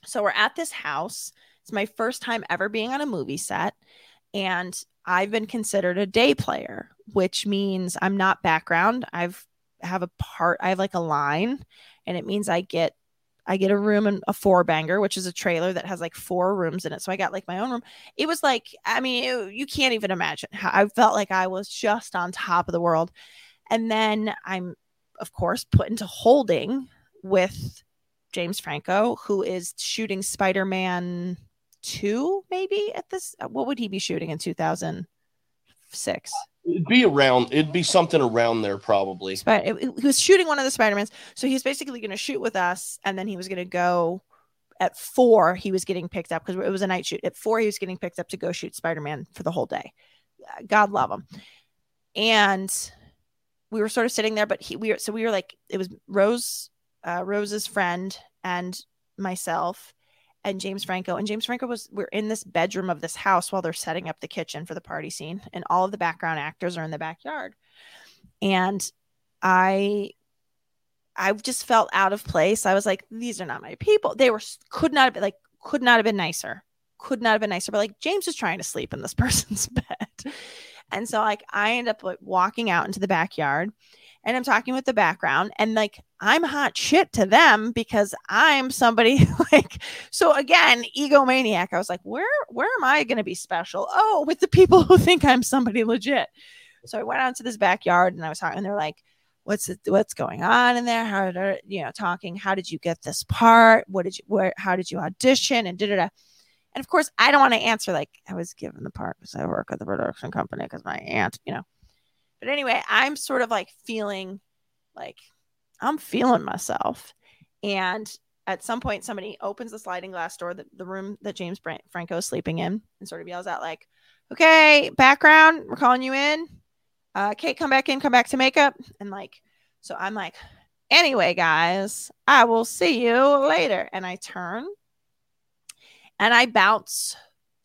So we're at this house it's my first time ever being on a movie set. And I've been considered a day player, which means I'm not background. I've have a part, I have like a line, and it means I get I get a room and a four banger, which is a trailer that has like four rooms in it. So I got like my own room. It was like, I mean, it, you can't even imagine how I felt like I was just on top of the world. And then I'm, of course, put into holding with James Franco, who is shooting Spider Man two, maybe at this. What would he be shooting in 2006? It'd be around. It'd be something around there, probably. But he was shooting one of the Spider-Mans, so he's basically going to shoot with us, and then he was going to go at four. He was getting picked up because it was a night shoot. At four, he was getting picked up to go shoot Spider-Man for the whole day. God love him. And we were sort of sitting there, but he we were so we were like it was Rose, uh, Rose's friend and myself and James Franco. And James Franco was we're in this bedroom of this house while they're setting up the kitchen for the party scene, and all of the background actors are in the backyard. And I I just felt out of place. I was like, these are not my people. They were could not have been like could not have been nicer. Could not have been nicer. But like James was trying to sleep in this (laughs) person's bed. And so like I end up like walking out into the backyard and I'm talking with the background and like I'm hot shit to them because I'm somebody (laughs) like so again egomaniac. I was like where where am I going to be special? Oh with the people who think I'm somebody legit. So I went out to this backyard and I was talking and they're like what's it, what's going on in there? How did you know talking how did you get this part? What did you where how did you audition? And da da da. And of course I don't want to answer like I was given the part because I work at the production company because my aunt you know but anyway, I'm sort of like feeling like I'm feeling myself. And at some point, somebody opens the sliding glass door, the, the room that James Franco is sleeping in, and sort of yells out, like, okay, background, we're calling you in. Uh, Kate, come back in, come back to makeup. And like, so I'm like, anyway, guys, I will see you later. And I turn and I bounce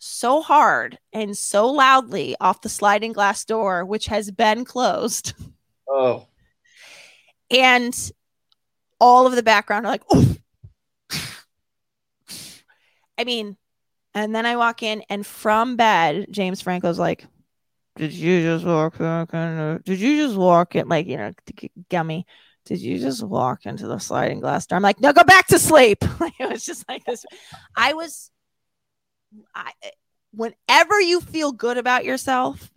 so hard and so loudly off the sliding glass door, which has been closed. Oh. And all of the background are like, oh. I mean, and then I walk in, and from bed, James Franco's like, Did you just walk Did you just walk in? Like, you know, gummy. Did you just walk into the sliding glass door? I'm like, No, go back to sleep. (laughs) it was just like this. I was I, eh, whenever you feel good about yourself,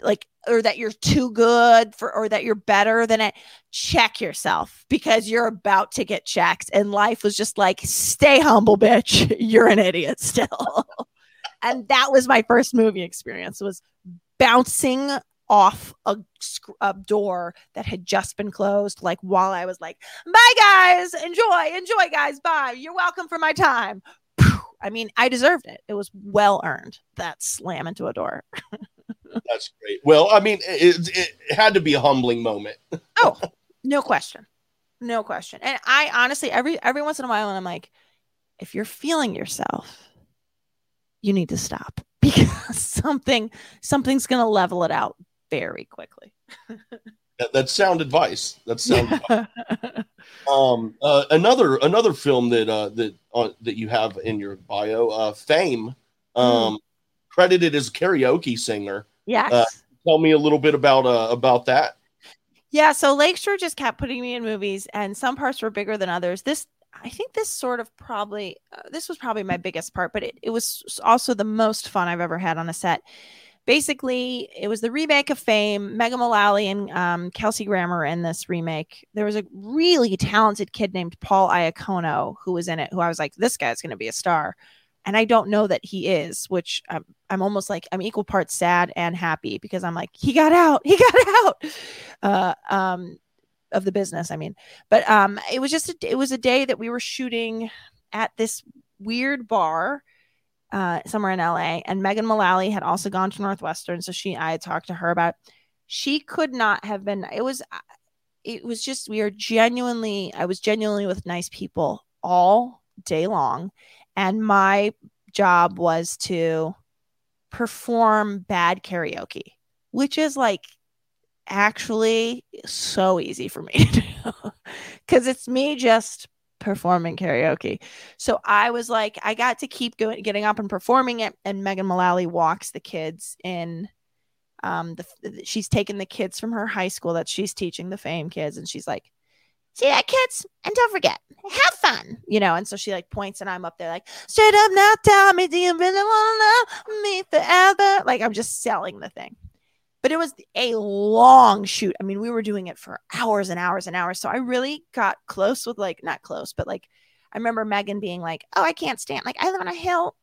like or that you're too good for or that you're better than it, check yourself because you're about to get checked. And life was just like, stay humble, bitch. (laughs) You're an idiot still. (laughs) and that was my first movie experience was bouncing off a, a, door that had just been closed like while i was like bye guys enjoy enjoy guys bye you're welcome for my time I mean, I deserved it. It was well earned that slam into a door. (laughs) That's great. Well, I mean, it, it had to be a humbling moment. (laughs) oh, no question. No question. And I honestly, every every once in a while, and I'm like, if you're feeling yourself, you need to stop (laughs) because something something's gonna level it out very quickly. That, that's sound advice. That's sound. advice. (laughs) Um, uh, another another film that uh, that uh, that you have in your bio, uh, Fame, um, mm. credited as karaoke singer. Yes. Uh, tell me a little bit about uh, about that. Yeah, so Lakeshore just kept putting me in movies, and some parts were bigger than others. This, I think, this sort of probably uh, this was probably my biggest part, but it, it was also the most fun I've ever had on a set. Basically it was the remake of Fame. Megan Mullally and um, Kelsey Grammer in this remake. There was a really talented kid named Paul Iacono who was in it. Who I was like, this guy's going to be a star, and I don't know that he is. Which I'm, I'm almost like I'm equal parts sad and happy because I'm like he got out, he (laughs) got out uh, um, of the business. I mean, but um, it was just a, it was a day that we were shooting at this weird bar uh, somewhere in LA. And Megan Mullally had also gone to Northwestern. So she, I talked to her about, she could not have been, it was, uh, it was just, we are genuinely, I was genuinely with nice people all day long. And my job was to perform bad karaoke, which is like actually so easy for me (laughs) to do because it's me just performing karaoke. So I was like, I got to keep going, getting up and performing it. And Megan Mullally walks the kids in. Um, the, she's taken the kids from her high school that she's teaching the fame kids, and she's like, "See that, kids? And don't forget, have fun, you know." And so she like points, and I'm up there like, "Straight up now, tell me, do you really want to love me forever?" Like I'm just selling the thing but it was a long shoot. I mean, we were doing it for hours and hours and hours. So I really got close with like, not close, but like, I remember Megan being like, Oh, I can't stand, like, I live on a hill.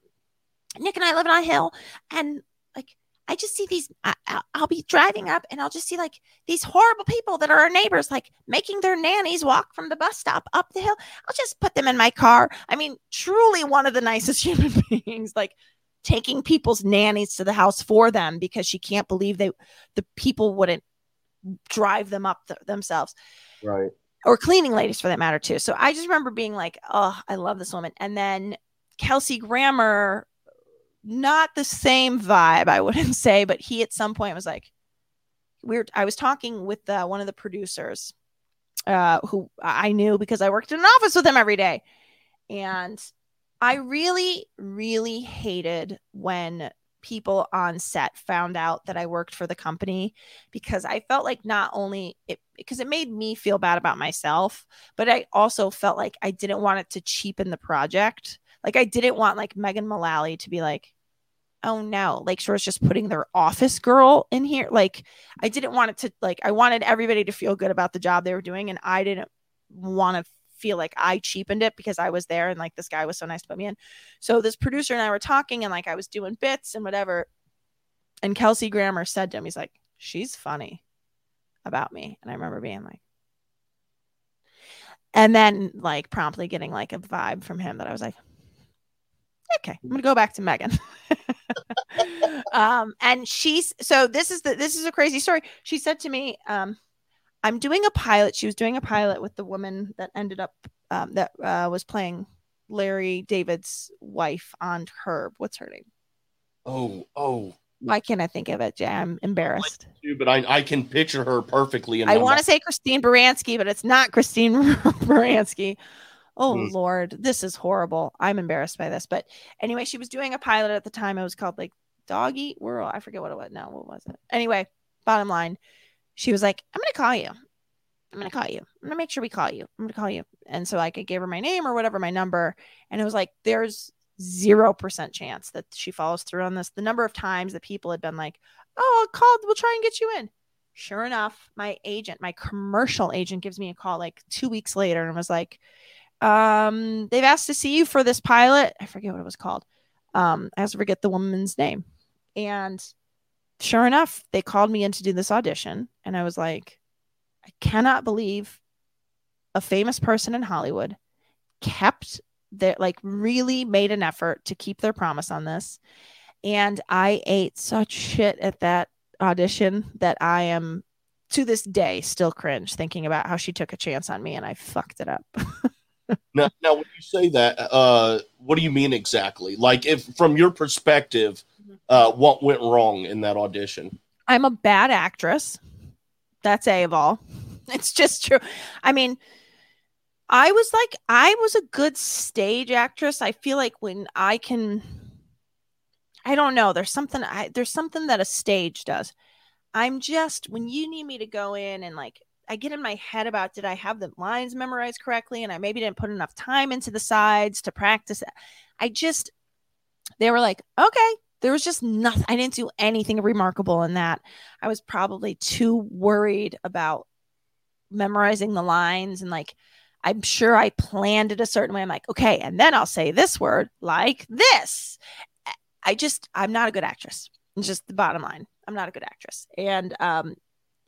Nick and I live on a hill. And like, I just see these, I, will be driving up and I'll just see like these horrible people that are our neighbors, like making their nannies walk from the bus stop up the hill. I'll just put them in my car. I mean, truly one of the nicest (laughs) human beings. Like, taking people's nannies to the house for them because she can't believe they the people wouldn't drive them up th- themselves. Right. Or cleaning ladies for that matter too. So I just remember being like, "Oh, I love this woman." And then Kelsey Grammer not the same vibe, I wouldn't (laughs) say, but he at some point was like we're, I was talking with uh, one of the producers uh, who I knew because I worked in an office with him every day. And I really, really hated when people on set found out that I worked for the company because I felt like not only it because it made me feel bad about myself, but I also felt like I didn't want it to cheapen the project. Like I didn't want like Megan Mullally to be like, oh no, Lakeshore's just putting their office girl in here. Like I didn't want it to like I wanted everybody to feel good about the job they were doing and I didn't want to feel like I cheapened it because I was there and like this guy was so nice to put me in. So this producer and I were talking and like I was doing bits and whatever. And Kelsey Grammer said to him, he's like, she's funny about me. And I remember being like, and then like promptly getting like a vibe from him that I was like, okay, I'm gonna go back to Megan. (laughs) um, and she's so this is the this is a crazy story. She said to me, um, I'm doing a pilot. She was doing a pilot with the woman that ended up um, that uh, was playing Larry David's wife on Curb. What's her name? Oh, oh. Why can't I think of it? Jay? I'm embarrassed. Like but I, I can picture her perfectly. I want to say Christine Baranski, but it's not Christine (laughs) Baranski. Oh mm. Lord, this is horrible. I'm embarrassed by this. But anyway, she was doing a pilot at the time. It was called like Doggy World. I forget what it was. No, what was it? Anyway, bottom line, she was like, I'm going to call you. I'm going to call you. I'm going to make sure we call you. I'm going to call you. And so like I gave her my name or whatever, my number. And it was like, there's 0% chance that she follows through on this. The number of times that people had been like, oh, I'll call, we'll try and get you in. Sure enough, my agent, my commercial agent gives me a call like two weeks later and was like, um, they've asked to see you for this pilot. I forget what it was called. Um, I also forget the woman's name. And sure enough, they called me in to do this audition. And I was like, I cannot believe a famous person in Hollywood kept their, like, really made an effort to keep their promise on this. And I ate such shit at that audition that I am to this day still cringe thinking about how she took a chance on me and I fucked it up. (laughs) now, now, when you say that, uh, what do you mean exactly? Like, if from your perspective, uh, what went wrong in that audition? I'm a bad actress. That's A of all. (laughs) It's just true. I mean, I was like, I was a good stage actress. I feel like when I can, I don't know, there's something, I, there's something that a stage does. I'm just, when you need me to go in and like, I get in my head about did I have the lines memorized correctly and I maybe didn't put enough time into the sides to practice. I just, they were like, okay, there was just nothing. I didn't do anything remarkable in that. I was probably too worried about memorizing the lines and like I'm sure I planned it a certain way. I'm like, okay, and then I'll say this word like this. I just I'm not a good actress. It's just the bottom line. I'm not a good actress. And um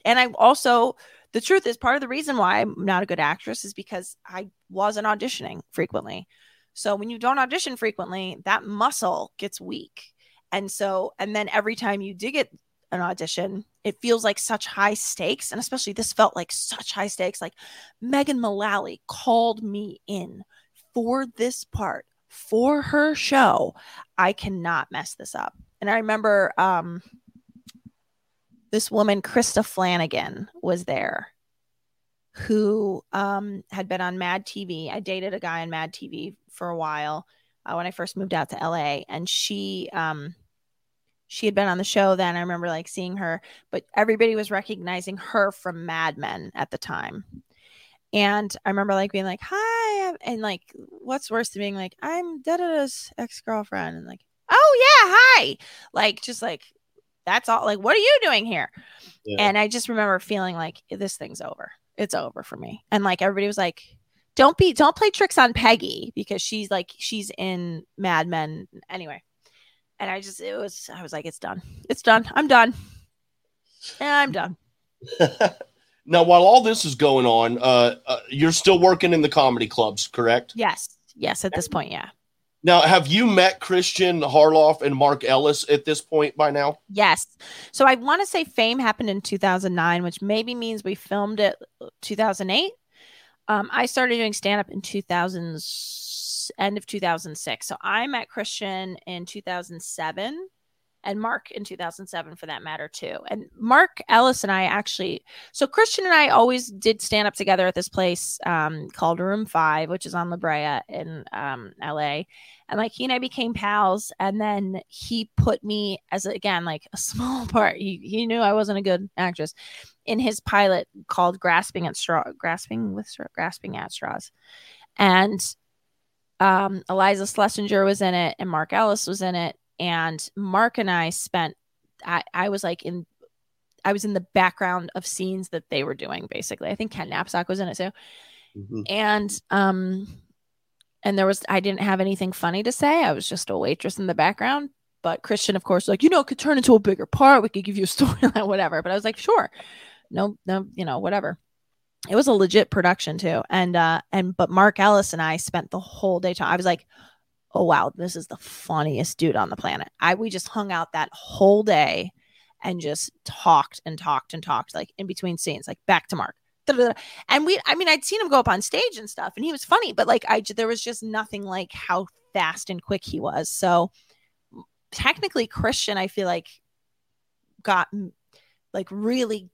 and I also the truth is part of the reason why I'm not a good actress is because I wasn't auditioning frequently. So when you don't audition frequently, that muscle gets weak. And so and then every time you do get an audition, it feels like such high stakes. And especially this felt like such high stakes. Like Megan Mullally called me in for this part for her show. I cannot mess this up. And I remember um, this woman, Crista Flanagan, was there who um, had been on Mad TV. I dated a guy on Mad TV for a while uh, when I first moved out to LA. And she, um, she had been on the show then. I remember like seeing her, but everybody was recognizing her from Mad Men at the time. And I remember like being like, hi. And like, what's worse than being like, I'm Dada's ex girlfriend. And like, oh, yeah, hi. Like, just like, that's all. Like, what are you doing here? Yeah. And I just remember feeling like this thing's over. It's over for me. And like, everybody was like, don't be, don't play tricks on Peggy because she's like, she's in Mad Men. Anyway and I just it was I was like, it's done, it's done, I'm done, I'm done. (laughs) now, while all this is going on, uh, uh, you're still working in the comedy clubs, correct? Yes, yes. At this point, yeah. Now, have you met Christian Harloff and Mark Ellis at this point by now? Yes. So I want to say Fame happened in 2009, which maybe means we filmed it 2008. Um, I started doing stand up in 2000 end of 2006. So I met Christian in 2007 and Mark in 2007 for that matter too. And Mark Ellis and I actually, so Christian and I always did stand up together at this place um, called Room Five, which is on La Brea in um, LA. And like he and I became pals, and then he put me as again like a (laughs) small part. He he knew I wasn't a good actress in his pilot called Grasping at Straw, Grasping with Grasping at Straws, and um, Iliza Shlesinger was in it and Mark Ellis was in it. And Mark and I spent, I, I was like in, I was in the background of scenes that they were doing basically. I think Ken Napzok was in it too. Mm-hmm. And, um, and there was, I didn't have anything funny to say. I was just a waitress in the background. But Christian, of course, like, you know, it could turn into a bigger part. We could give you a (laughs) storyline, whatever. But I was like, sure. No, no, you know, whatever it was a legit production too. And uh and but Mark Ellis and I spent the whole day talking. I was like, oh wow, this is the funniest dude on the planet. I we just hung out that whole day and just talked and talked and talked like in between scenes, like back to Mark. And we, I mean, I'd seen him go up on stage and stuff, and he was funny, but like I, there was just nothing like how fast and quick he was. So technically, Christian, I feel like got like really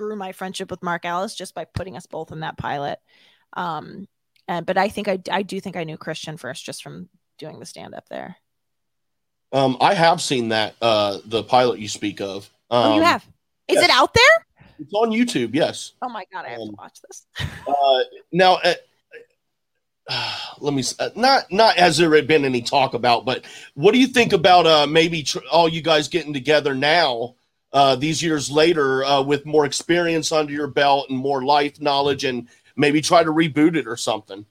grew my friendship with Mark Ellis just by putting us both in that pilot. Um, and but I think I I do think I knew Christian first just from doing the stand up there. Um, I have seen that uh the pilot you speak of. Um, oh, you have? Is yes. it out there? It's on YouTube. Yes. Oh my god, I have um, to watch this. (laughs) uh, now, uh, uh, (sighs) let me uh, not not has there been any talk about, but what do you think about uh maybe tr- all you guys getting together now? Uh, these years later uh, with more experience under your belt and more life knowledge and maybe try to reboot it or something?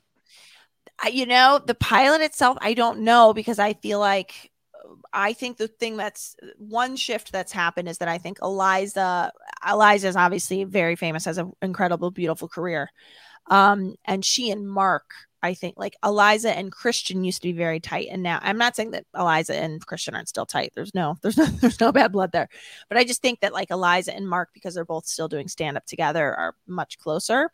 You know, the pilot itself, I don't know because I feel like I think the thing that's one shift that's happened is that I think Eliza Iliza is obviously very famous, has an incredible, beautiful career. Um, and she and Mark I think like Iliza and Christian used to be very tight, and now I'm not saying that Iliza and Christian aren't still tight. There's no, (laughs) there's no, there's no bad blood there, but I just think that like Iliza and Mark, because they're both still doing stand up together, are much closer.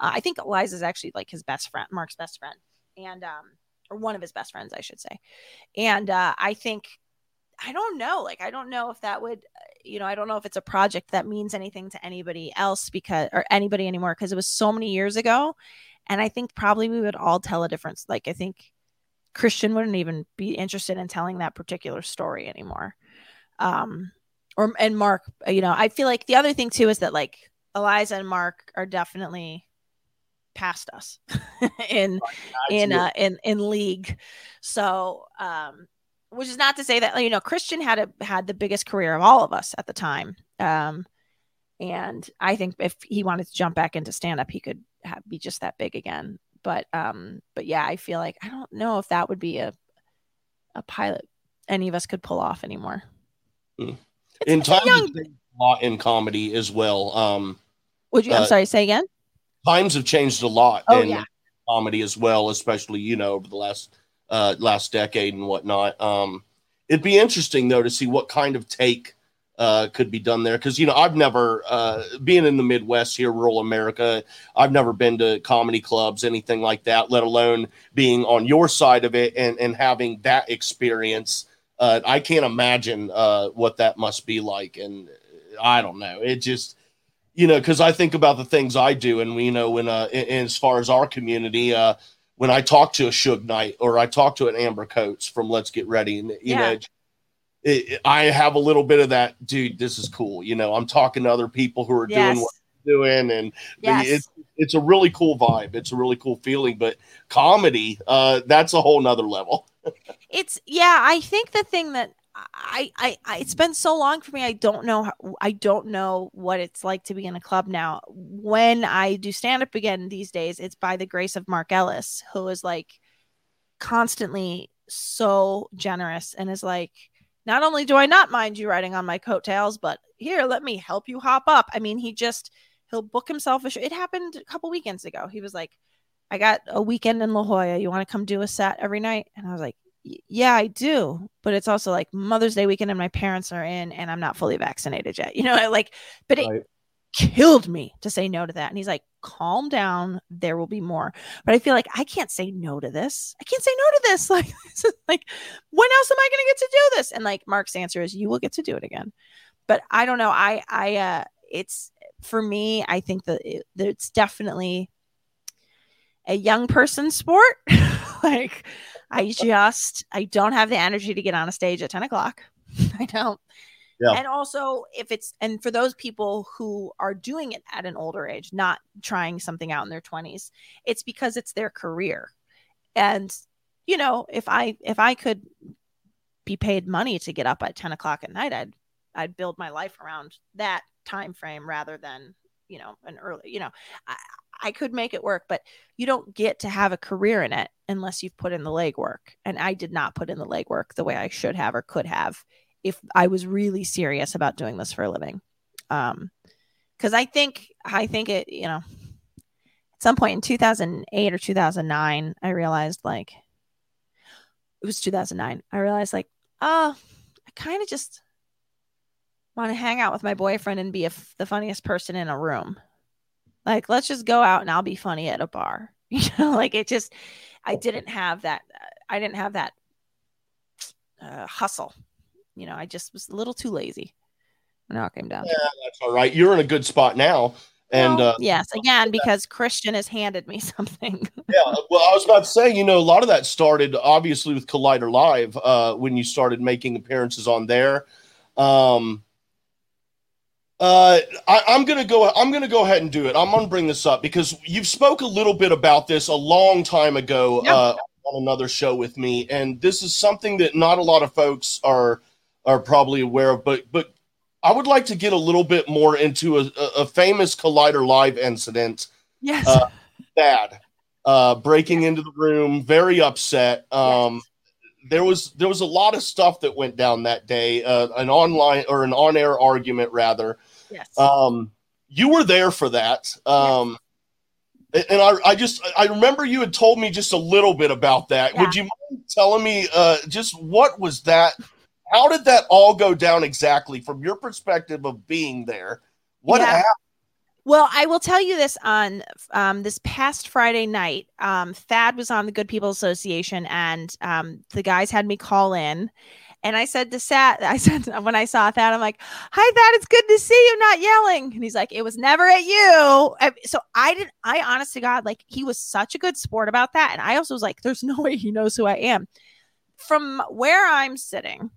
Uh, I think Iliza is actually like his best friend, Mark's best friend, and um, or one of his best friends, I should say. And uh, I think I don't know, like I don't know if that would, you know, I don't know if it's a project that means anything to anybody else because or anybody anymore because it was so many years ago and I think probably we would all tell a difference. Like I think Christian wouldn't even be interested in telling that particular story anymore. Um, or and Mark, you know, I feel like the other thing too is that like Iliza and Mark are definitely past us (laughs) in in uh in in league. So um which is not to say that you know Christian had a had the biggest career of all of us at the time. Um, and I think if he wanted to jump back into stand up, he could be just that big again. But um, but yeah, I feel like I don't know if that would be a a pilot any of us could pull off anymore. Mm. In times young... a lot in comedy as well. Um, would you? I'm uh, sorry. Say again. Times have changed a lot oh, in yeah. comedy as well, especially you know over the last uh, last decade and whatnot. Um, it'd be interesting though to see what kind of take uh, could be done there because you know I've never uh, being in the Midwest here, rural America. I've never been to comedy clubs, anything like that. Let alone being on your side of it and and having that experience. Uh, I can't imagine uh, what that must be like, and I don't know. It just you know because I think about the things I do, and you know when uh, in, in as far as our community. Uh, when I talk to a Suge Knight or I talk to an Amber Coates from Let's Get Ready, and you yeah. know, it, I have a little bit of that, dude. This is cool. You know, I'm talking to other people who are yes. doing what I'm doing, and yes. it's it's a really cool vibe. It's a really cool feeling. But comedy, uh, that's a whole nother level. (laughs) it's yeah. I think the thing that I, I, I, it's been so long for me. I don't know. How, I don't know what it's like to be in a club now. When I do stand up again these days, it's by the grace of Mark Ellis, who is like constantly so generous and is like, not only do I not mind you riding on my coattails, but here, let me help you hop up. I mean, he just he'll book himself a show. It happened a couple weekends ago. He was like, I got a weekend in La Jolla. You want to come do a set every night? And I was like, yeah, I do. But it's also like Mother's Day weekend and my parents are in and I'm not fully vaccinated yet. (laughs) You know, like, but it killed me to say no to that. And he's like, calm down. There will be more. But I feel like I can't say no to this. I can't say no to this. (laughs) Like, (laughs) like, when else am I going to get to? And like Mark's answer is, you will get to do it again. But I don't know. I, I, uh, it's for me, I think that it, it's definitely a young person sport. (laughs) like, I just, I don't have the energy to get on a stage at 10 o'clock. (laughs) I don't. Yeah. And also, if it's, and for those people who are doing it at an older age, not trying something out in their 20s, it's because it's their career. And, you know, if I, if I could be paid money to get up at 10 o'clock at night, I'd, I'd build my life around that time frame rather than, you know, an early, you know, I, I could make it work, but you don't get to have a career in it unless you've put in the legwork. And I did not put in the legwork the way I should have or could have if I was really serious about doing this for a living. Um, because I think I think it, you know, at some point in 2008 or 2009, I realized like it was 2009. I realized like, oh, I kind of just want to hang out with my boyfriend and be the funniest person in a room. Like, let's just go out and I'll be funny at a bar. (laughs) You know, like it just, I didn't have that. I didn't have that uh, hustle you know, I just was a little too lazy when all came down. Yeah, that's all right. You're in a good spot now. And well, uh, yes, (laughs) again, because Christian has handed me (laughs) something. yeah, well, I was about to say, you know, a lot of that started obviously with Collider Live uh, when you started making appearances on there. Um, uh, I, am gonna go. I'm gonna go ahead and do it. I'm gonna bring this up because you've spoke a little bit about this a long time ago uh, on another show with me, and this is something that not a lot of folks are are probably aware of, but but I would like to get a little bit more into a, a famous Collider Live incident. Yes, uh, bad, uh, breaking into the room, very upset. Um, yes. There was there was a lot of stuff that went down that day. Uh, an online or an on air argument, rather. Yes. Um, you were there for that. Um, yes. and I, I just I remember you had told me just a little bit about that. Yeah. Would you mind telling me uh, just what was that how did that all go down exactly from your perspective of being there? What yeah. happened? Well, I will tell you this on um, this past Friday night. Um, Thad was on the Good People Association, and um, the guys had me call in. And I said to Thad, (laughs) I said when I saw Thad, I'm like, "Hi, Thad, it's good to see you, not yelling." And he's like, "It was never at you." So I didn't. I honest to God, like he was such a good sport about that, and I also was like, "There's no (laughs) way he knows who I am." From where I'm sitting,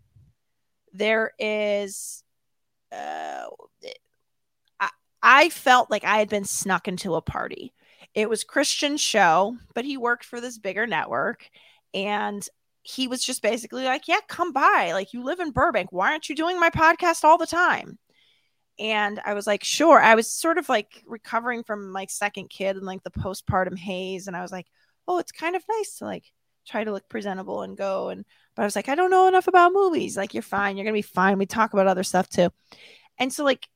there is uh, I, I felt like I had been snuck into a party. It was Christian's show, but he worked for this bigger network and he was just basically like, Yeah, come by. Like, you live in Burbank. Why aren't you doing my podcast all the time? And I was like, Sure. I was sort of like recovering from my second kid and like the postpartum haze. And I was like, Oh, it's kind of nice to like try to look presentable and go. And, but I was like, I don't know enough about movies. Like, you're fine. You're going to be fine. We talk about other stuff too. And so, like,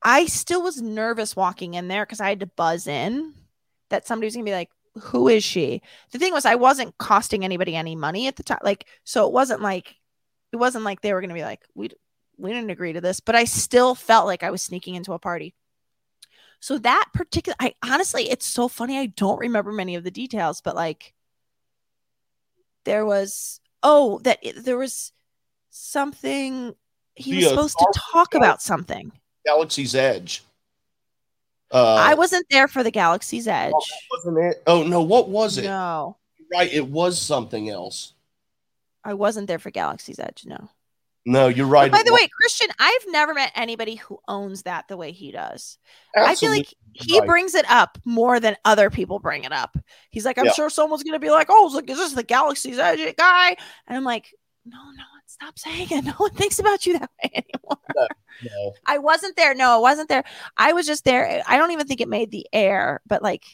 I still was nervous walking in there because I had to buzz in that somebody was going to be like, who is she? The thing was, I wasn't costing anybody any money at the time. Like, so it wasn't like, it wasn't like they were going to be like, we, we didn't agree to this, but I still felt like I was sneaking into a party. So that particular, I honestly, it's so funny. I don't remember many of the details, but like, there was, oh, that there was something he was supposed to talk about something. Galaxy's Edge. Uh, I wasn't there for the Galaxy's oh, Edge. Oh, wasn't it? Oh no, what was it? No, right, it was something else. I wasn't there for Galaxy's Edge. No. No, you're right. But by the way, Christian, I've never met anybody who owns that the way he does. Absolutely I feel like he right. brings it up more than other people bring it up. He's like, I'm yeah. sure someone's gonna be like, "Oh, look, is this the Galaxy's Edge guy?" And I'm like, "No, no, stop saying it. (laughs) No one thinks about you that way (laughs) anymore." No, no. I wasn't there. No, I wasn't there. I was just there. I don't even think it made the air, but like,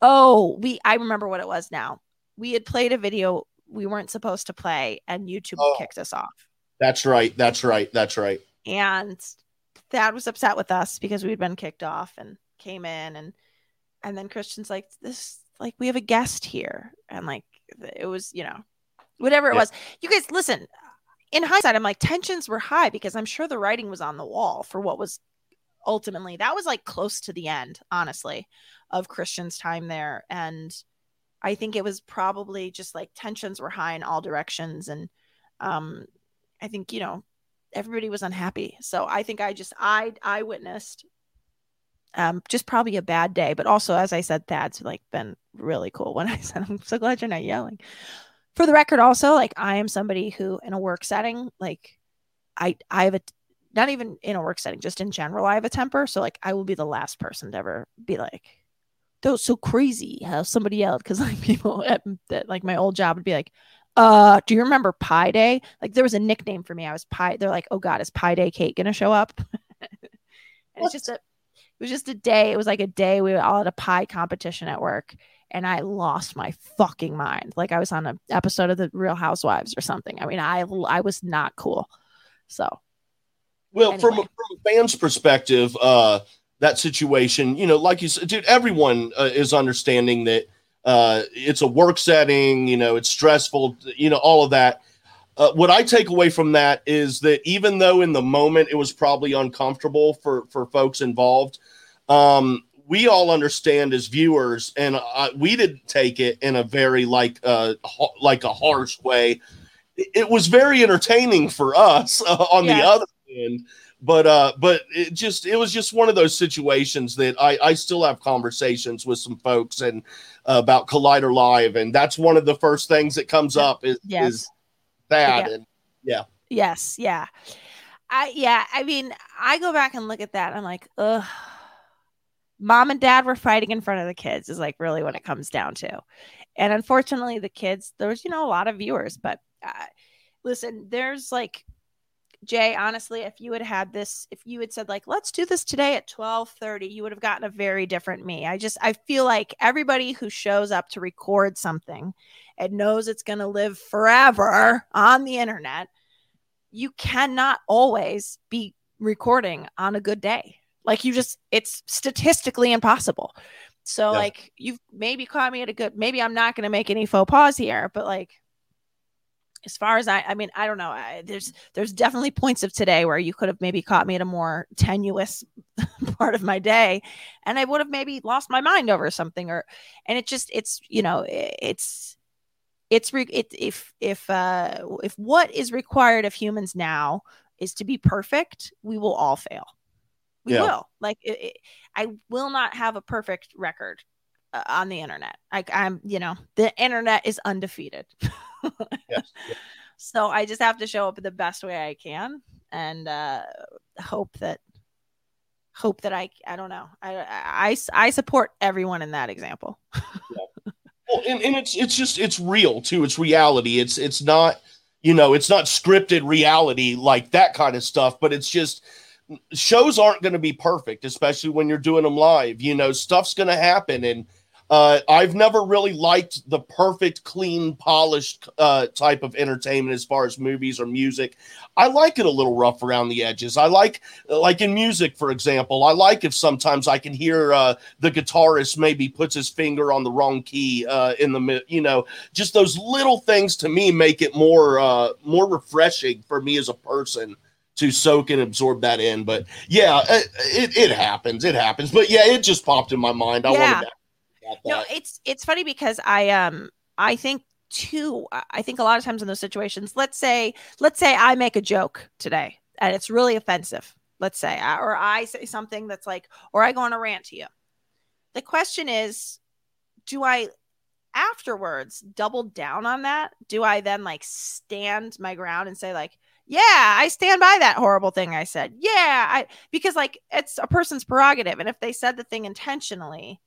oh, we. I remember what it was now. We had played a video we weren't supposed to play, and YouTube oh, kicked us off. That's right. That's right. That's right. And Thad was upset with us because we'd been kicked off and came in and and then Christian's like this like we have a guest here and like it was you know whatever it yeah. was. You guys listen. In hindsight, I'm like tensions were high because I'm sure the writing was on the wall for what was ultimately that was like close to the end, honestly, of Christian's time there and I think it was probably just like tensions were high in all directions. And um, I think, you know, everybody was unhappy. So I think I just, I, I witnessed um, just probably a bad day. But also, as I said, Thad's like been really cool when (laughs) I said, I'm so glad you're not yelling. For the record, also, like I am somebody who in a work setting, like I, I have a, not even in a work setting, just in general, I have a temper. So like I will be the last person to ever be like, that was so crazy how somebody yelled because (laughs) like people at, at like my old job would be like uh do you remember pie day? Like there was a nickname for me. I was pie they're like oh god is pie day kate gonna show up? (laughs) It's just a it was just a day it was like a day we were all had a pie competition at work and i lost my fucking mind. Like i was on an episode of the real housewives or something. I mean i i was not cool. So well anyway. from, a, from a fan's perspective uh that situation, you know, like you said, dude, everyone uh, is understanding that uh, it's a work setting, you know, it's stressful, you know, all of that. Uh, what I take away from that is that even though in the moment it was probably uncomfortable for for folks involved, um, we all understand as viewers, and uh, we didn't take it in a very like uh, like a harsh way. It, was very entertaining for us uh, on yes. the other end but uh but it just it was just one of those situations that i i still have conversations with some folks and uh, about collider live and that's one of the first things that comes up is yes. is that yeah. and yeah. Yes yeah. I yeah i mean i go back and look at that i'm like ugh. Mom and dad were fighting in front of the kids is like really what it comes down to. And unfortunately the kids there was you know a lot of viewers but uh, listen there's like Jay, honestly, if you had had this, if you had said like, let's do this today at 1230, you would have gotten a very different me. I just, I feel like everybody who shows up to record something and knows it's going to live forever on the internet, you cannot always be recording on a good day. Like you just, it's statistically impossible. So yeah. like you've maybe caught me at a good, maybe I'm not going to make any faux pas here, but like as far as I, I mean, I don't know. I, there's there's definitely points of today where you could have maybe caught me at a more tenuous (laughs) part of my day, and I would have maybe lost my mind over something. Or, and it just it's you know it's it's re- it, if if uh if what is required of humans now is to be perfect, we will all fail. We yeah. will. Like it, it, I will not have a perfect record uh, on the internet. Like I'm, you know, the internet is undefeated. (laughs) yes. (laughs) So I just have to show up the best way I can and uh, hope that hope that I I don't know I I I support everyone in that example. (laughs) yeah. Well, and, and it's it's just it's real too. It's reality. It's it's not you know it's not scripted reality like that kind of stuff. But it's just shows aren't going to be perfect, especially when you're doing them live. You know, stuff's going to happen, and uh, I've never really liked the perfect, clean, polished uh, type of entertainment as far as movies or music. I like it a little rough around the edges. I like, like in music, for example, I like if sometimes I can hear uh, the guitarist maybe puts his finger on the wrong key uh, in the, you know, just those little things to me make it more, uh, more refreshing for me as a person to soak and absorb that in. But yeah, it, it happens. It happens. But yeah, it just popped in my mind. I yeah. wanted to no, it's it's funny because I um I think too I think a lot of times in those situations, let's say let's say I make a joke today and it's really offensive. Let's say or I say something that's like or I go on a rant to you. The question is do I afterwards double down on that? Do I then like stand my ground and say like yeah, I stand by that horrible thing I said. Yeah, I because like it's a person's prerogative and if they said the thing intentionally,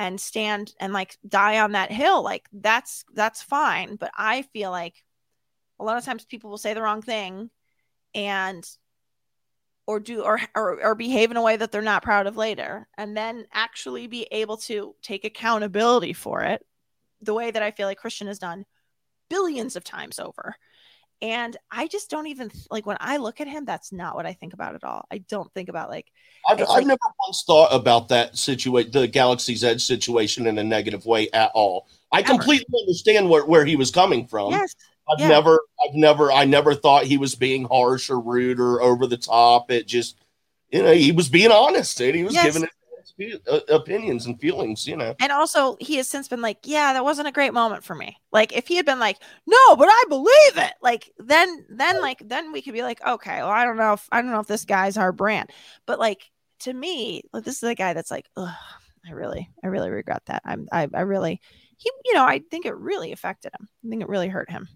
and stand and like die on that hill like that's that's fine. But i feel like a lot of times people will say the wrong thing and or do or, or or behave in a way that they're not proud of later and then actually be able to take accountability for it the way that i feel like christian has done billions of times over and I just don't even like when I look at him, that's not what I think about at all. I don't think about like I've, I've like, never once thought about that situation, the Galaxy's Edge situation in a negative way at all. I ever. completely understand where, where he was coming from. Yes. I've yeah. never, I've never, I never thought he was being harsh or rude or over the top. It just, you know, he was being honest and he was yes. giving it uh, opinions and feelings, you know. And also, he has since been like, "Yeah, that wasn't a great moment for me." Like, if he had been like, "No, but I believe it," like then, then, like, then we could be like, "Okay, well, I don't know if I don't know if this guy's our brand," but like to me, like this is a guy that's like, "Ugh, I really, I really regret that. I'm, I, I really, he, you know, I think it really affected him. I think it really hurt him."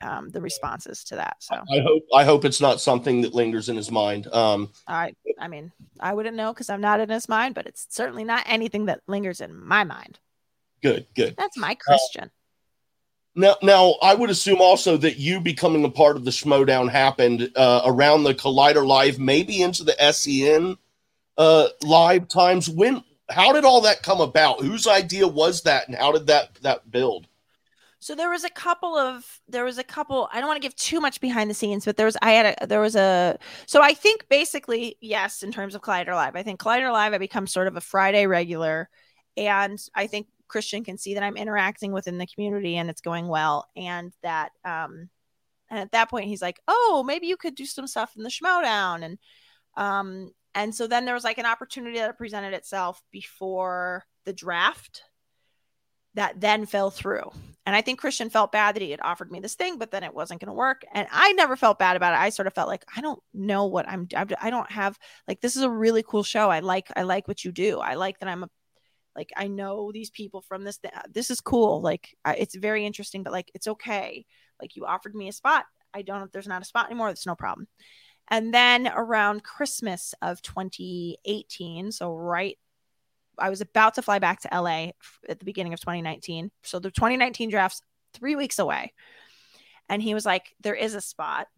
Um, the responses to that. So I hope I hope it's not something that lingers in his mind. Um, I I mean I wouldn't know because I'm not in his mind, but it's certainly not anything that lingers in my mind. Good, good. That's my Christian. Uh, now, now I would assume also that you becoming a part of the Schmoedown happened uh, around the Collider Live, maybe into the SEN uh, live times. When? How did all that come about? Whose idea was that, and how did that that build? So there was a couple of there was a couple I don't want to give too much behind the scenes, but there was I had a there was a so I think basically yes in terms of Collider Live. I think Collider Live I become sort of a Friday regular and I think Christian can see that I'm interacting within the community and it's going well and that um and at that point he's like, "Oh, maybe you could do some stuff in the Schmoedown." And um and so then there was like an opportunity that presented itself before the draft that then fell through. And I think Christian felt bad that he had offered me this thing, but then it wasn't going to work. And I never felt bad about it. I sort of felt like I don't know what I'm. I don't have like this is a really cool show. I like I like what you do. I like that I'm a like I know these people from this. This is cool. Like it's very interesting, but like it's okay. Like you offered me a spot. I don't. If there's not a spot anymore, it's no problem. And then around Christmas of 2018, so right I was about to fly back to LA at the beginning of 2019. So the 2019 draft's three weeks away. And he was like, There is a spot.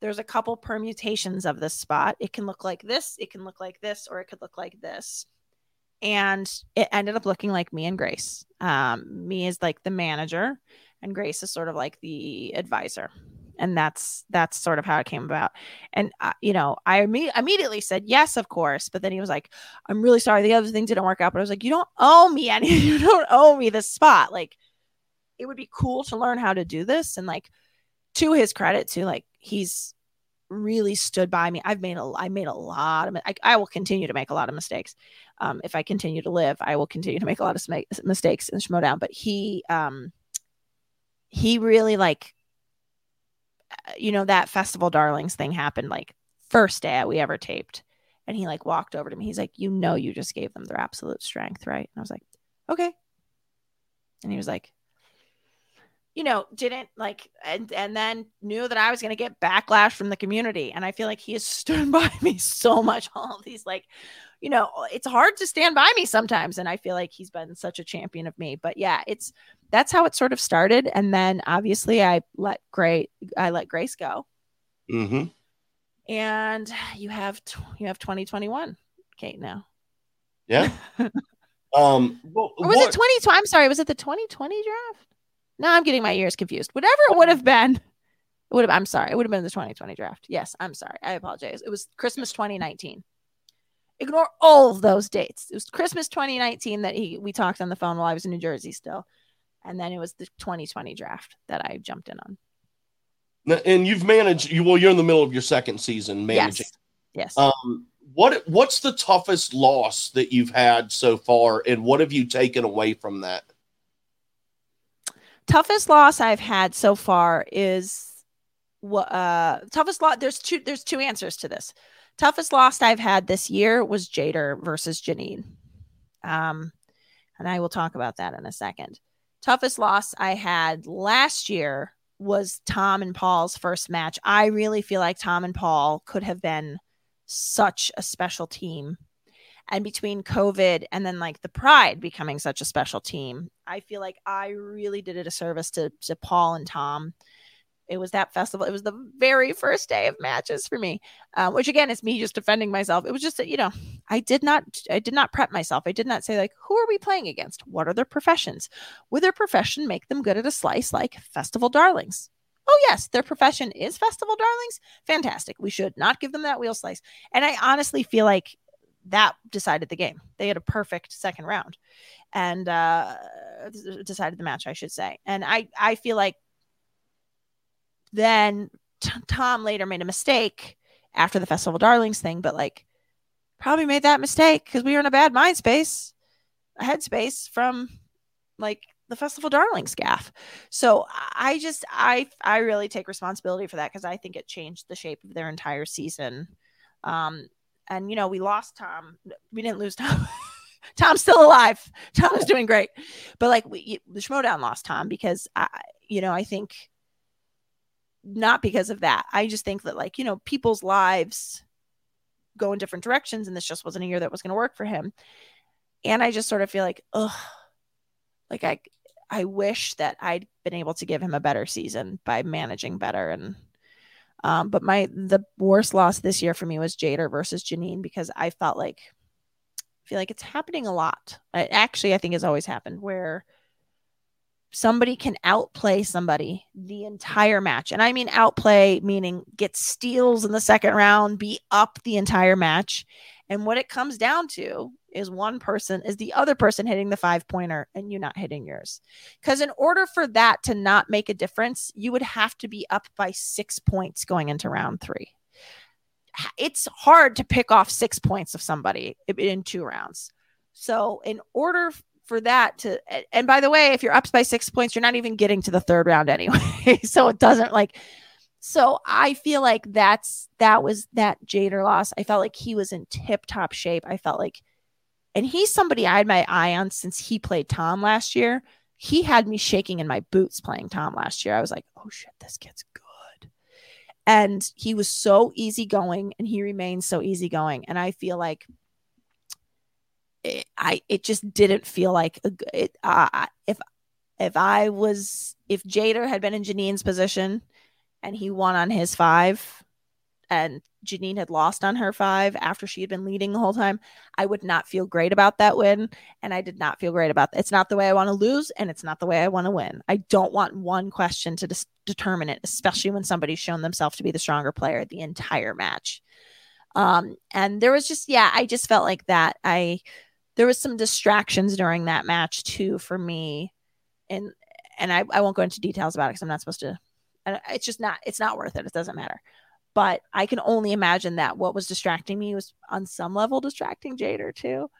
There's a couple permutations of this spot. It can look like this, it can look like this, or it could look like this. And it ended up looking like me and Grace. Um, me is like the manager, and Grace is sort of like the advisor and that's that's sort of how it came about. And uh, you know i imme- immediately said yes of course but then he was like i'm really sorry the other thing didn't work out but i was like you don't owe me any (laughs) you don't owe me this spot. Like it would be cool to learn how to do this and like to his credit too like he's really stood by me. I've made a i made a lot of I, I will continue to make a lot of mistakes. Um, if i continue to live i will continue to make a lot of sm- mistakes in schmoedown but he um he really like Uh, you know, that Festival Darlings thing happened like first day we ever taped. And he like walked over to me. He's like, You know, you just gave them their absolute strength, right? And I was like, Okay. And he was like, you know, didn't like and and then knew that I was gonna get backlash from the community. And I feel like he has stood (laughs) by me so much. All these like you know, it's hard to stand by me sometimes. And I feel like he's been such a champion of me. But yeah, it's that's how it sort of started. And then obviously I let Gray, I let Grace go. Mm-hmm. And you have, you have 2021, Kate, now. Yeah. (laughs) um, well, or was what? it 2020? I'm sorry. Was it the 2020 draft? No, I'm getting my ears confused. Whatever it would have been, it would have. I'm sorry. It would have been the 2020 draft. Yes, I'm sorry. I apologize. It was Christmas 2019. Ignore all of those dates. It was Christmas 2019 that he we talked on the phone while I was in New Jersey still, and then it was the 2020 draft that I jumped in on. And you've managed. You well, you're in the middle of your second season managing. Yes. yes. Um, what what's the toughest loss that you've had so far, and what have you taken away from that? toughest loss I've had so far is what uh toughest loss there's two there's two answers to this. Toughest loss I've had this year was Jader versus Janine. Um and I will talk about that in a second. Toughest loss I had last year was Tom and Paul's first match. I really feel like Tom and Paul could have been such a special team and between covid and then like the pride becoming such a special team i feel like i really did it a service to, to paul and tom it was that festival it was the very first day of matches for me um, which again is me just defending myself it was just you know i did not i did not prep myself i did not say like who are we playing against what are their professions would their profession make them good at a slice like festival darlings Oh, yes, their profession is festival darlings. Fantastic. We should not give them that wheel slice. And I honestly feel like that decided the game. They had a perfect second round and uh, decided the match, I should say. And I, I feel like then t- Tom later made a mistake after the Festival Darlings thing, but like probably made that mistake because we were in a bad mind space, a headspace from like the Festival Darlings gaffe. So I just I I really take responsibility for that because I think it changed the shape of their entire season. Um, and you know we lost tom we didn't lose tom (laughs) tom's still alive tom is doing great but like we the schmoedown lost tom because i you know i think not because of that. I just think that like you know people's lives go in different directions and this just wasn't a year that was going to work for him. And i just sort of feel like oh like i i wish that i'd been able to give him a better season by managing better. And um, but my the worst loss this year for me was Jader versus Janine because I felt like I feel like it's happening a lot. It actually, I think has always happened where somebody can outplay somebody the entire match. And I mean outplay meaning get steals in the second round, be up the entire match. And what it comes down to is one person is the other person hitting the five pointer and you not hitting yours. Because in order for that to not make a difference, you would have to be up by six points going into round three. It's hard to pick off six points of somebody in two rounds. So, in order for that to, and by the way, if you're up by six points, you're not even getting to the third round anyway. (laughs) so, it doesn't like, so I feel like that's that was that Jader loss. I felt like he was in tip top shape. I felt like and he's somebody I had my eye on since he played Tom last year. He had me shaking in my boots playing Tom last year. I was like, oh shit, this kid's good. And he was so easygoing and he remains so easygoing. And I feel like it, I it just didn't feel like a, it, uh, if if I was if Jader had been in Janine's position and he won on his five, and Janine had lost on her five after she had been leading the whole time, I would not feel great about that win. And I did not feel great about that. It's not the way I want to lose, and it's not the way I want to win. I don't want one question to dis- determine it, especially when somebody's shown themselves to be the stronger player the entire match. Um, and there was just, yeah, I just felt like that. I, there was some distractions during that match too for me. And, and I, I won't go into details about it because I'm not supposed to, it's just not, it's not worth it. It doesn't matter but I can only imagine that what was distracting me was on some level distracting Jader too.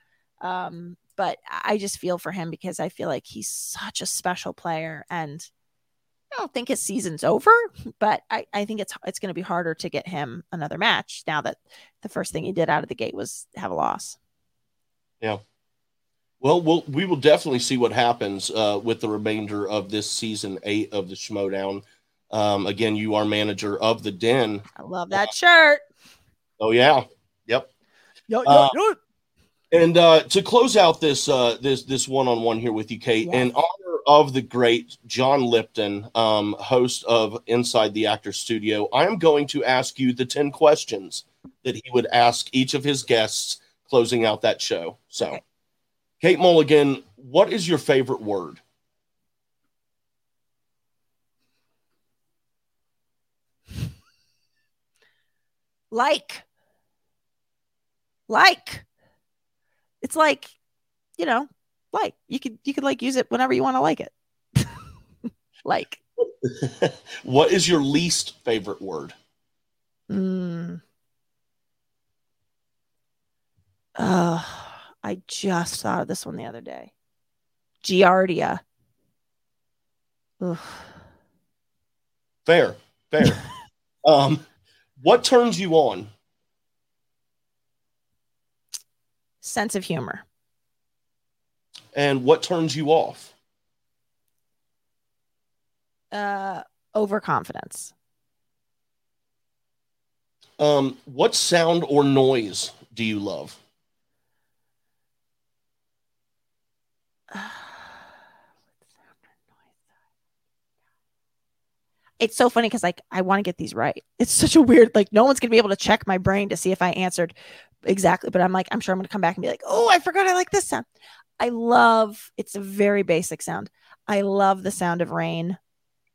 Um, but I just feel for him because I feel like he's such a special player and I don't think his season's over, but I, I think it's it's going to be harder to get him another match now that the first thing he did out of the gate was have a loss. Yeah. Well, we'll we will definitely see what happens uh, with the remainder of this season eight of the Schmoedown. Um, again, you are manager of the Den. I love that uh, shirt. Oh yeah, yep. Yo, yo, uh, yo. And uh, to close out this uh, this this one on one here with you, Kate, yes. in honor of the great John Lipton, um, host of Inside the Actor Studio, I am going to ask you the ten questions that he would ask each of his guests closing out that show. So. Kate Mulligan, what is your favorite word? Like. Like it's like, you know, like you could you could like use it whenever you want to like it. (laughs) like. (laughs) what is your least favorite word? Mm. Uh, I just thought of this one the other day. Giardia. Ugh. Fair, fair. (laughs) um, what turns you on? sense of humor. And what turns you off? Uh, overconfidence. Um, what sound or noise do you love? (sighs) it's so funny because like I want to get these right. It's such a weird like no one's gonna be able to check my brain to see if I answered exactly, but I'm like I'm sure I'm gonna come back and be like, oh, I forgot I like this sound. I love it's a very basic sound. I love the sound of rain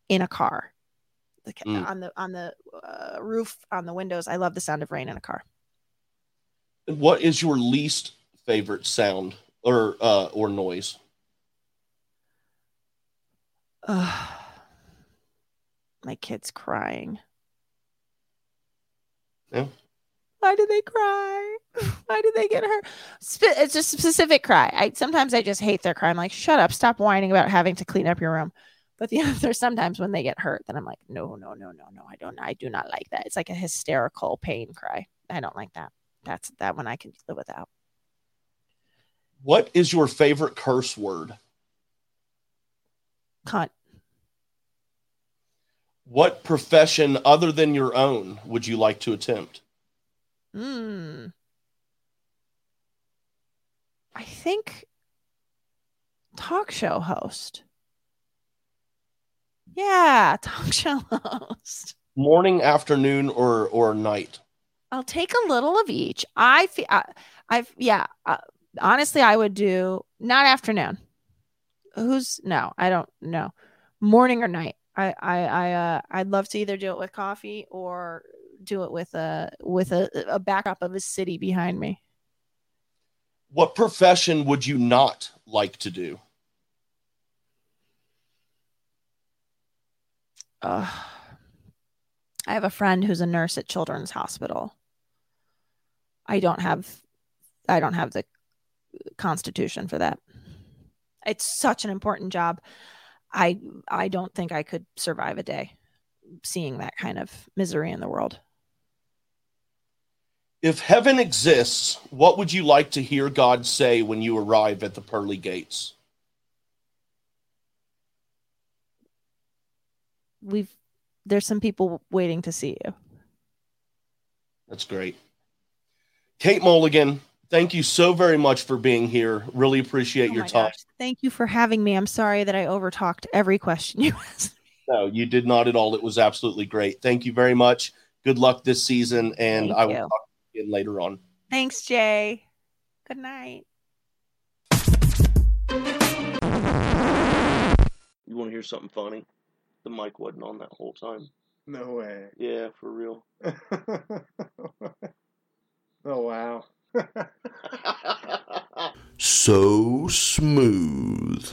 in a car, like mm. on the on the uh, roof on the windows. I love the sound of rain in a car. What is your least favorite sound or uh, or noise? Uh, (sighs) my kids crying. Yeah. Why do they cry? (laughs) Why do they get hurt? It's just a specific cry. I sometimes I just hate their cry. I'm like, shut up, stop whining about having to clean up your room. But the (laughs) other sometimes when they get hurt, then I'm like, no, no, no, no, no. I don't. I do not like that. It's like a hysterical pain cry. I don't like that. That's that one I can live without. What is your favorite curse word? Cunt. What profession other than your own would you like to attempt? Hmm. I think talk show host. Yeah, (laughs) talk show host. Morning, afternoon, or or night. I'll take a little of each. I feel. I, I've yeah. Uh, honestly, I would do not afternoon. Who's no? I don't know. Morning or night. I I I uh I'd love to either do it with coffee or do it with a with a, a backdrop of a city behind me. What profession would you not like to do? Uh, I have a friend who's a nurse at Children's Hospital. I don't have I don't have the constitution for that. It's such an important job. I I don't think I could survive a day seeing that kind of misery in the world. If heaven exists, what would you like to hear God say when you arrive at the pearly gates? We've there's some people waiting to see you. That's great. Kate Mulligan, thank you so very much for being here. Really appreciate oh your time. Gosh. Thank you for having me. I'm sorry that I overtalked every question you (laughs) asked. No, you did not at all. It was absolutely great. Thank you very much. Good luck this season, and thank I will you. talk to you again later on. Thanks, Jay. Good night. You want to hear something funny? The mic wasn't on that whole time. No way. Yeah, for real. (laughs) oh wow. So smooth.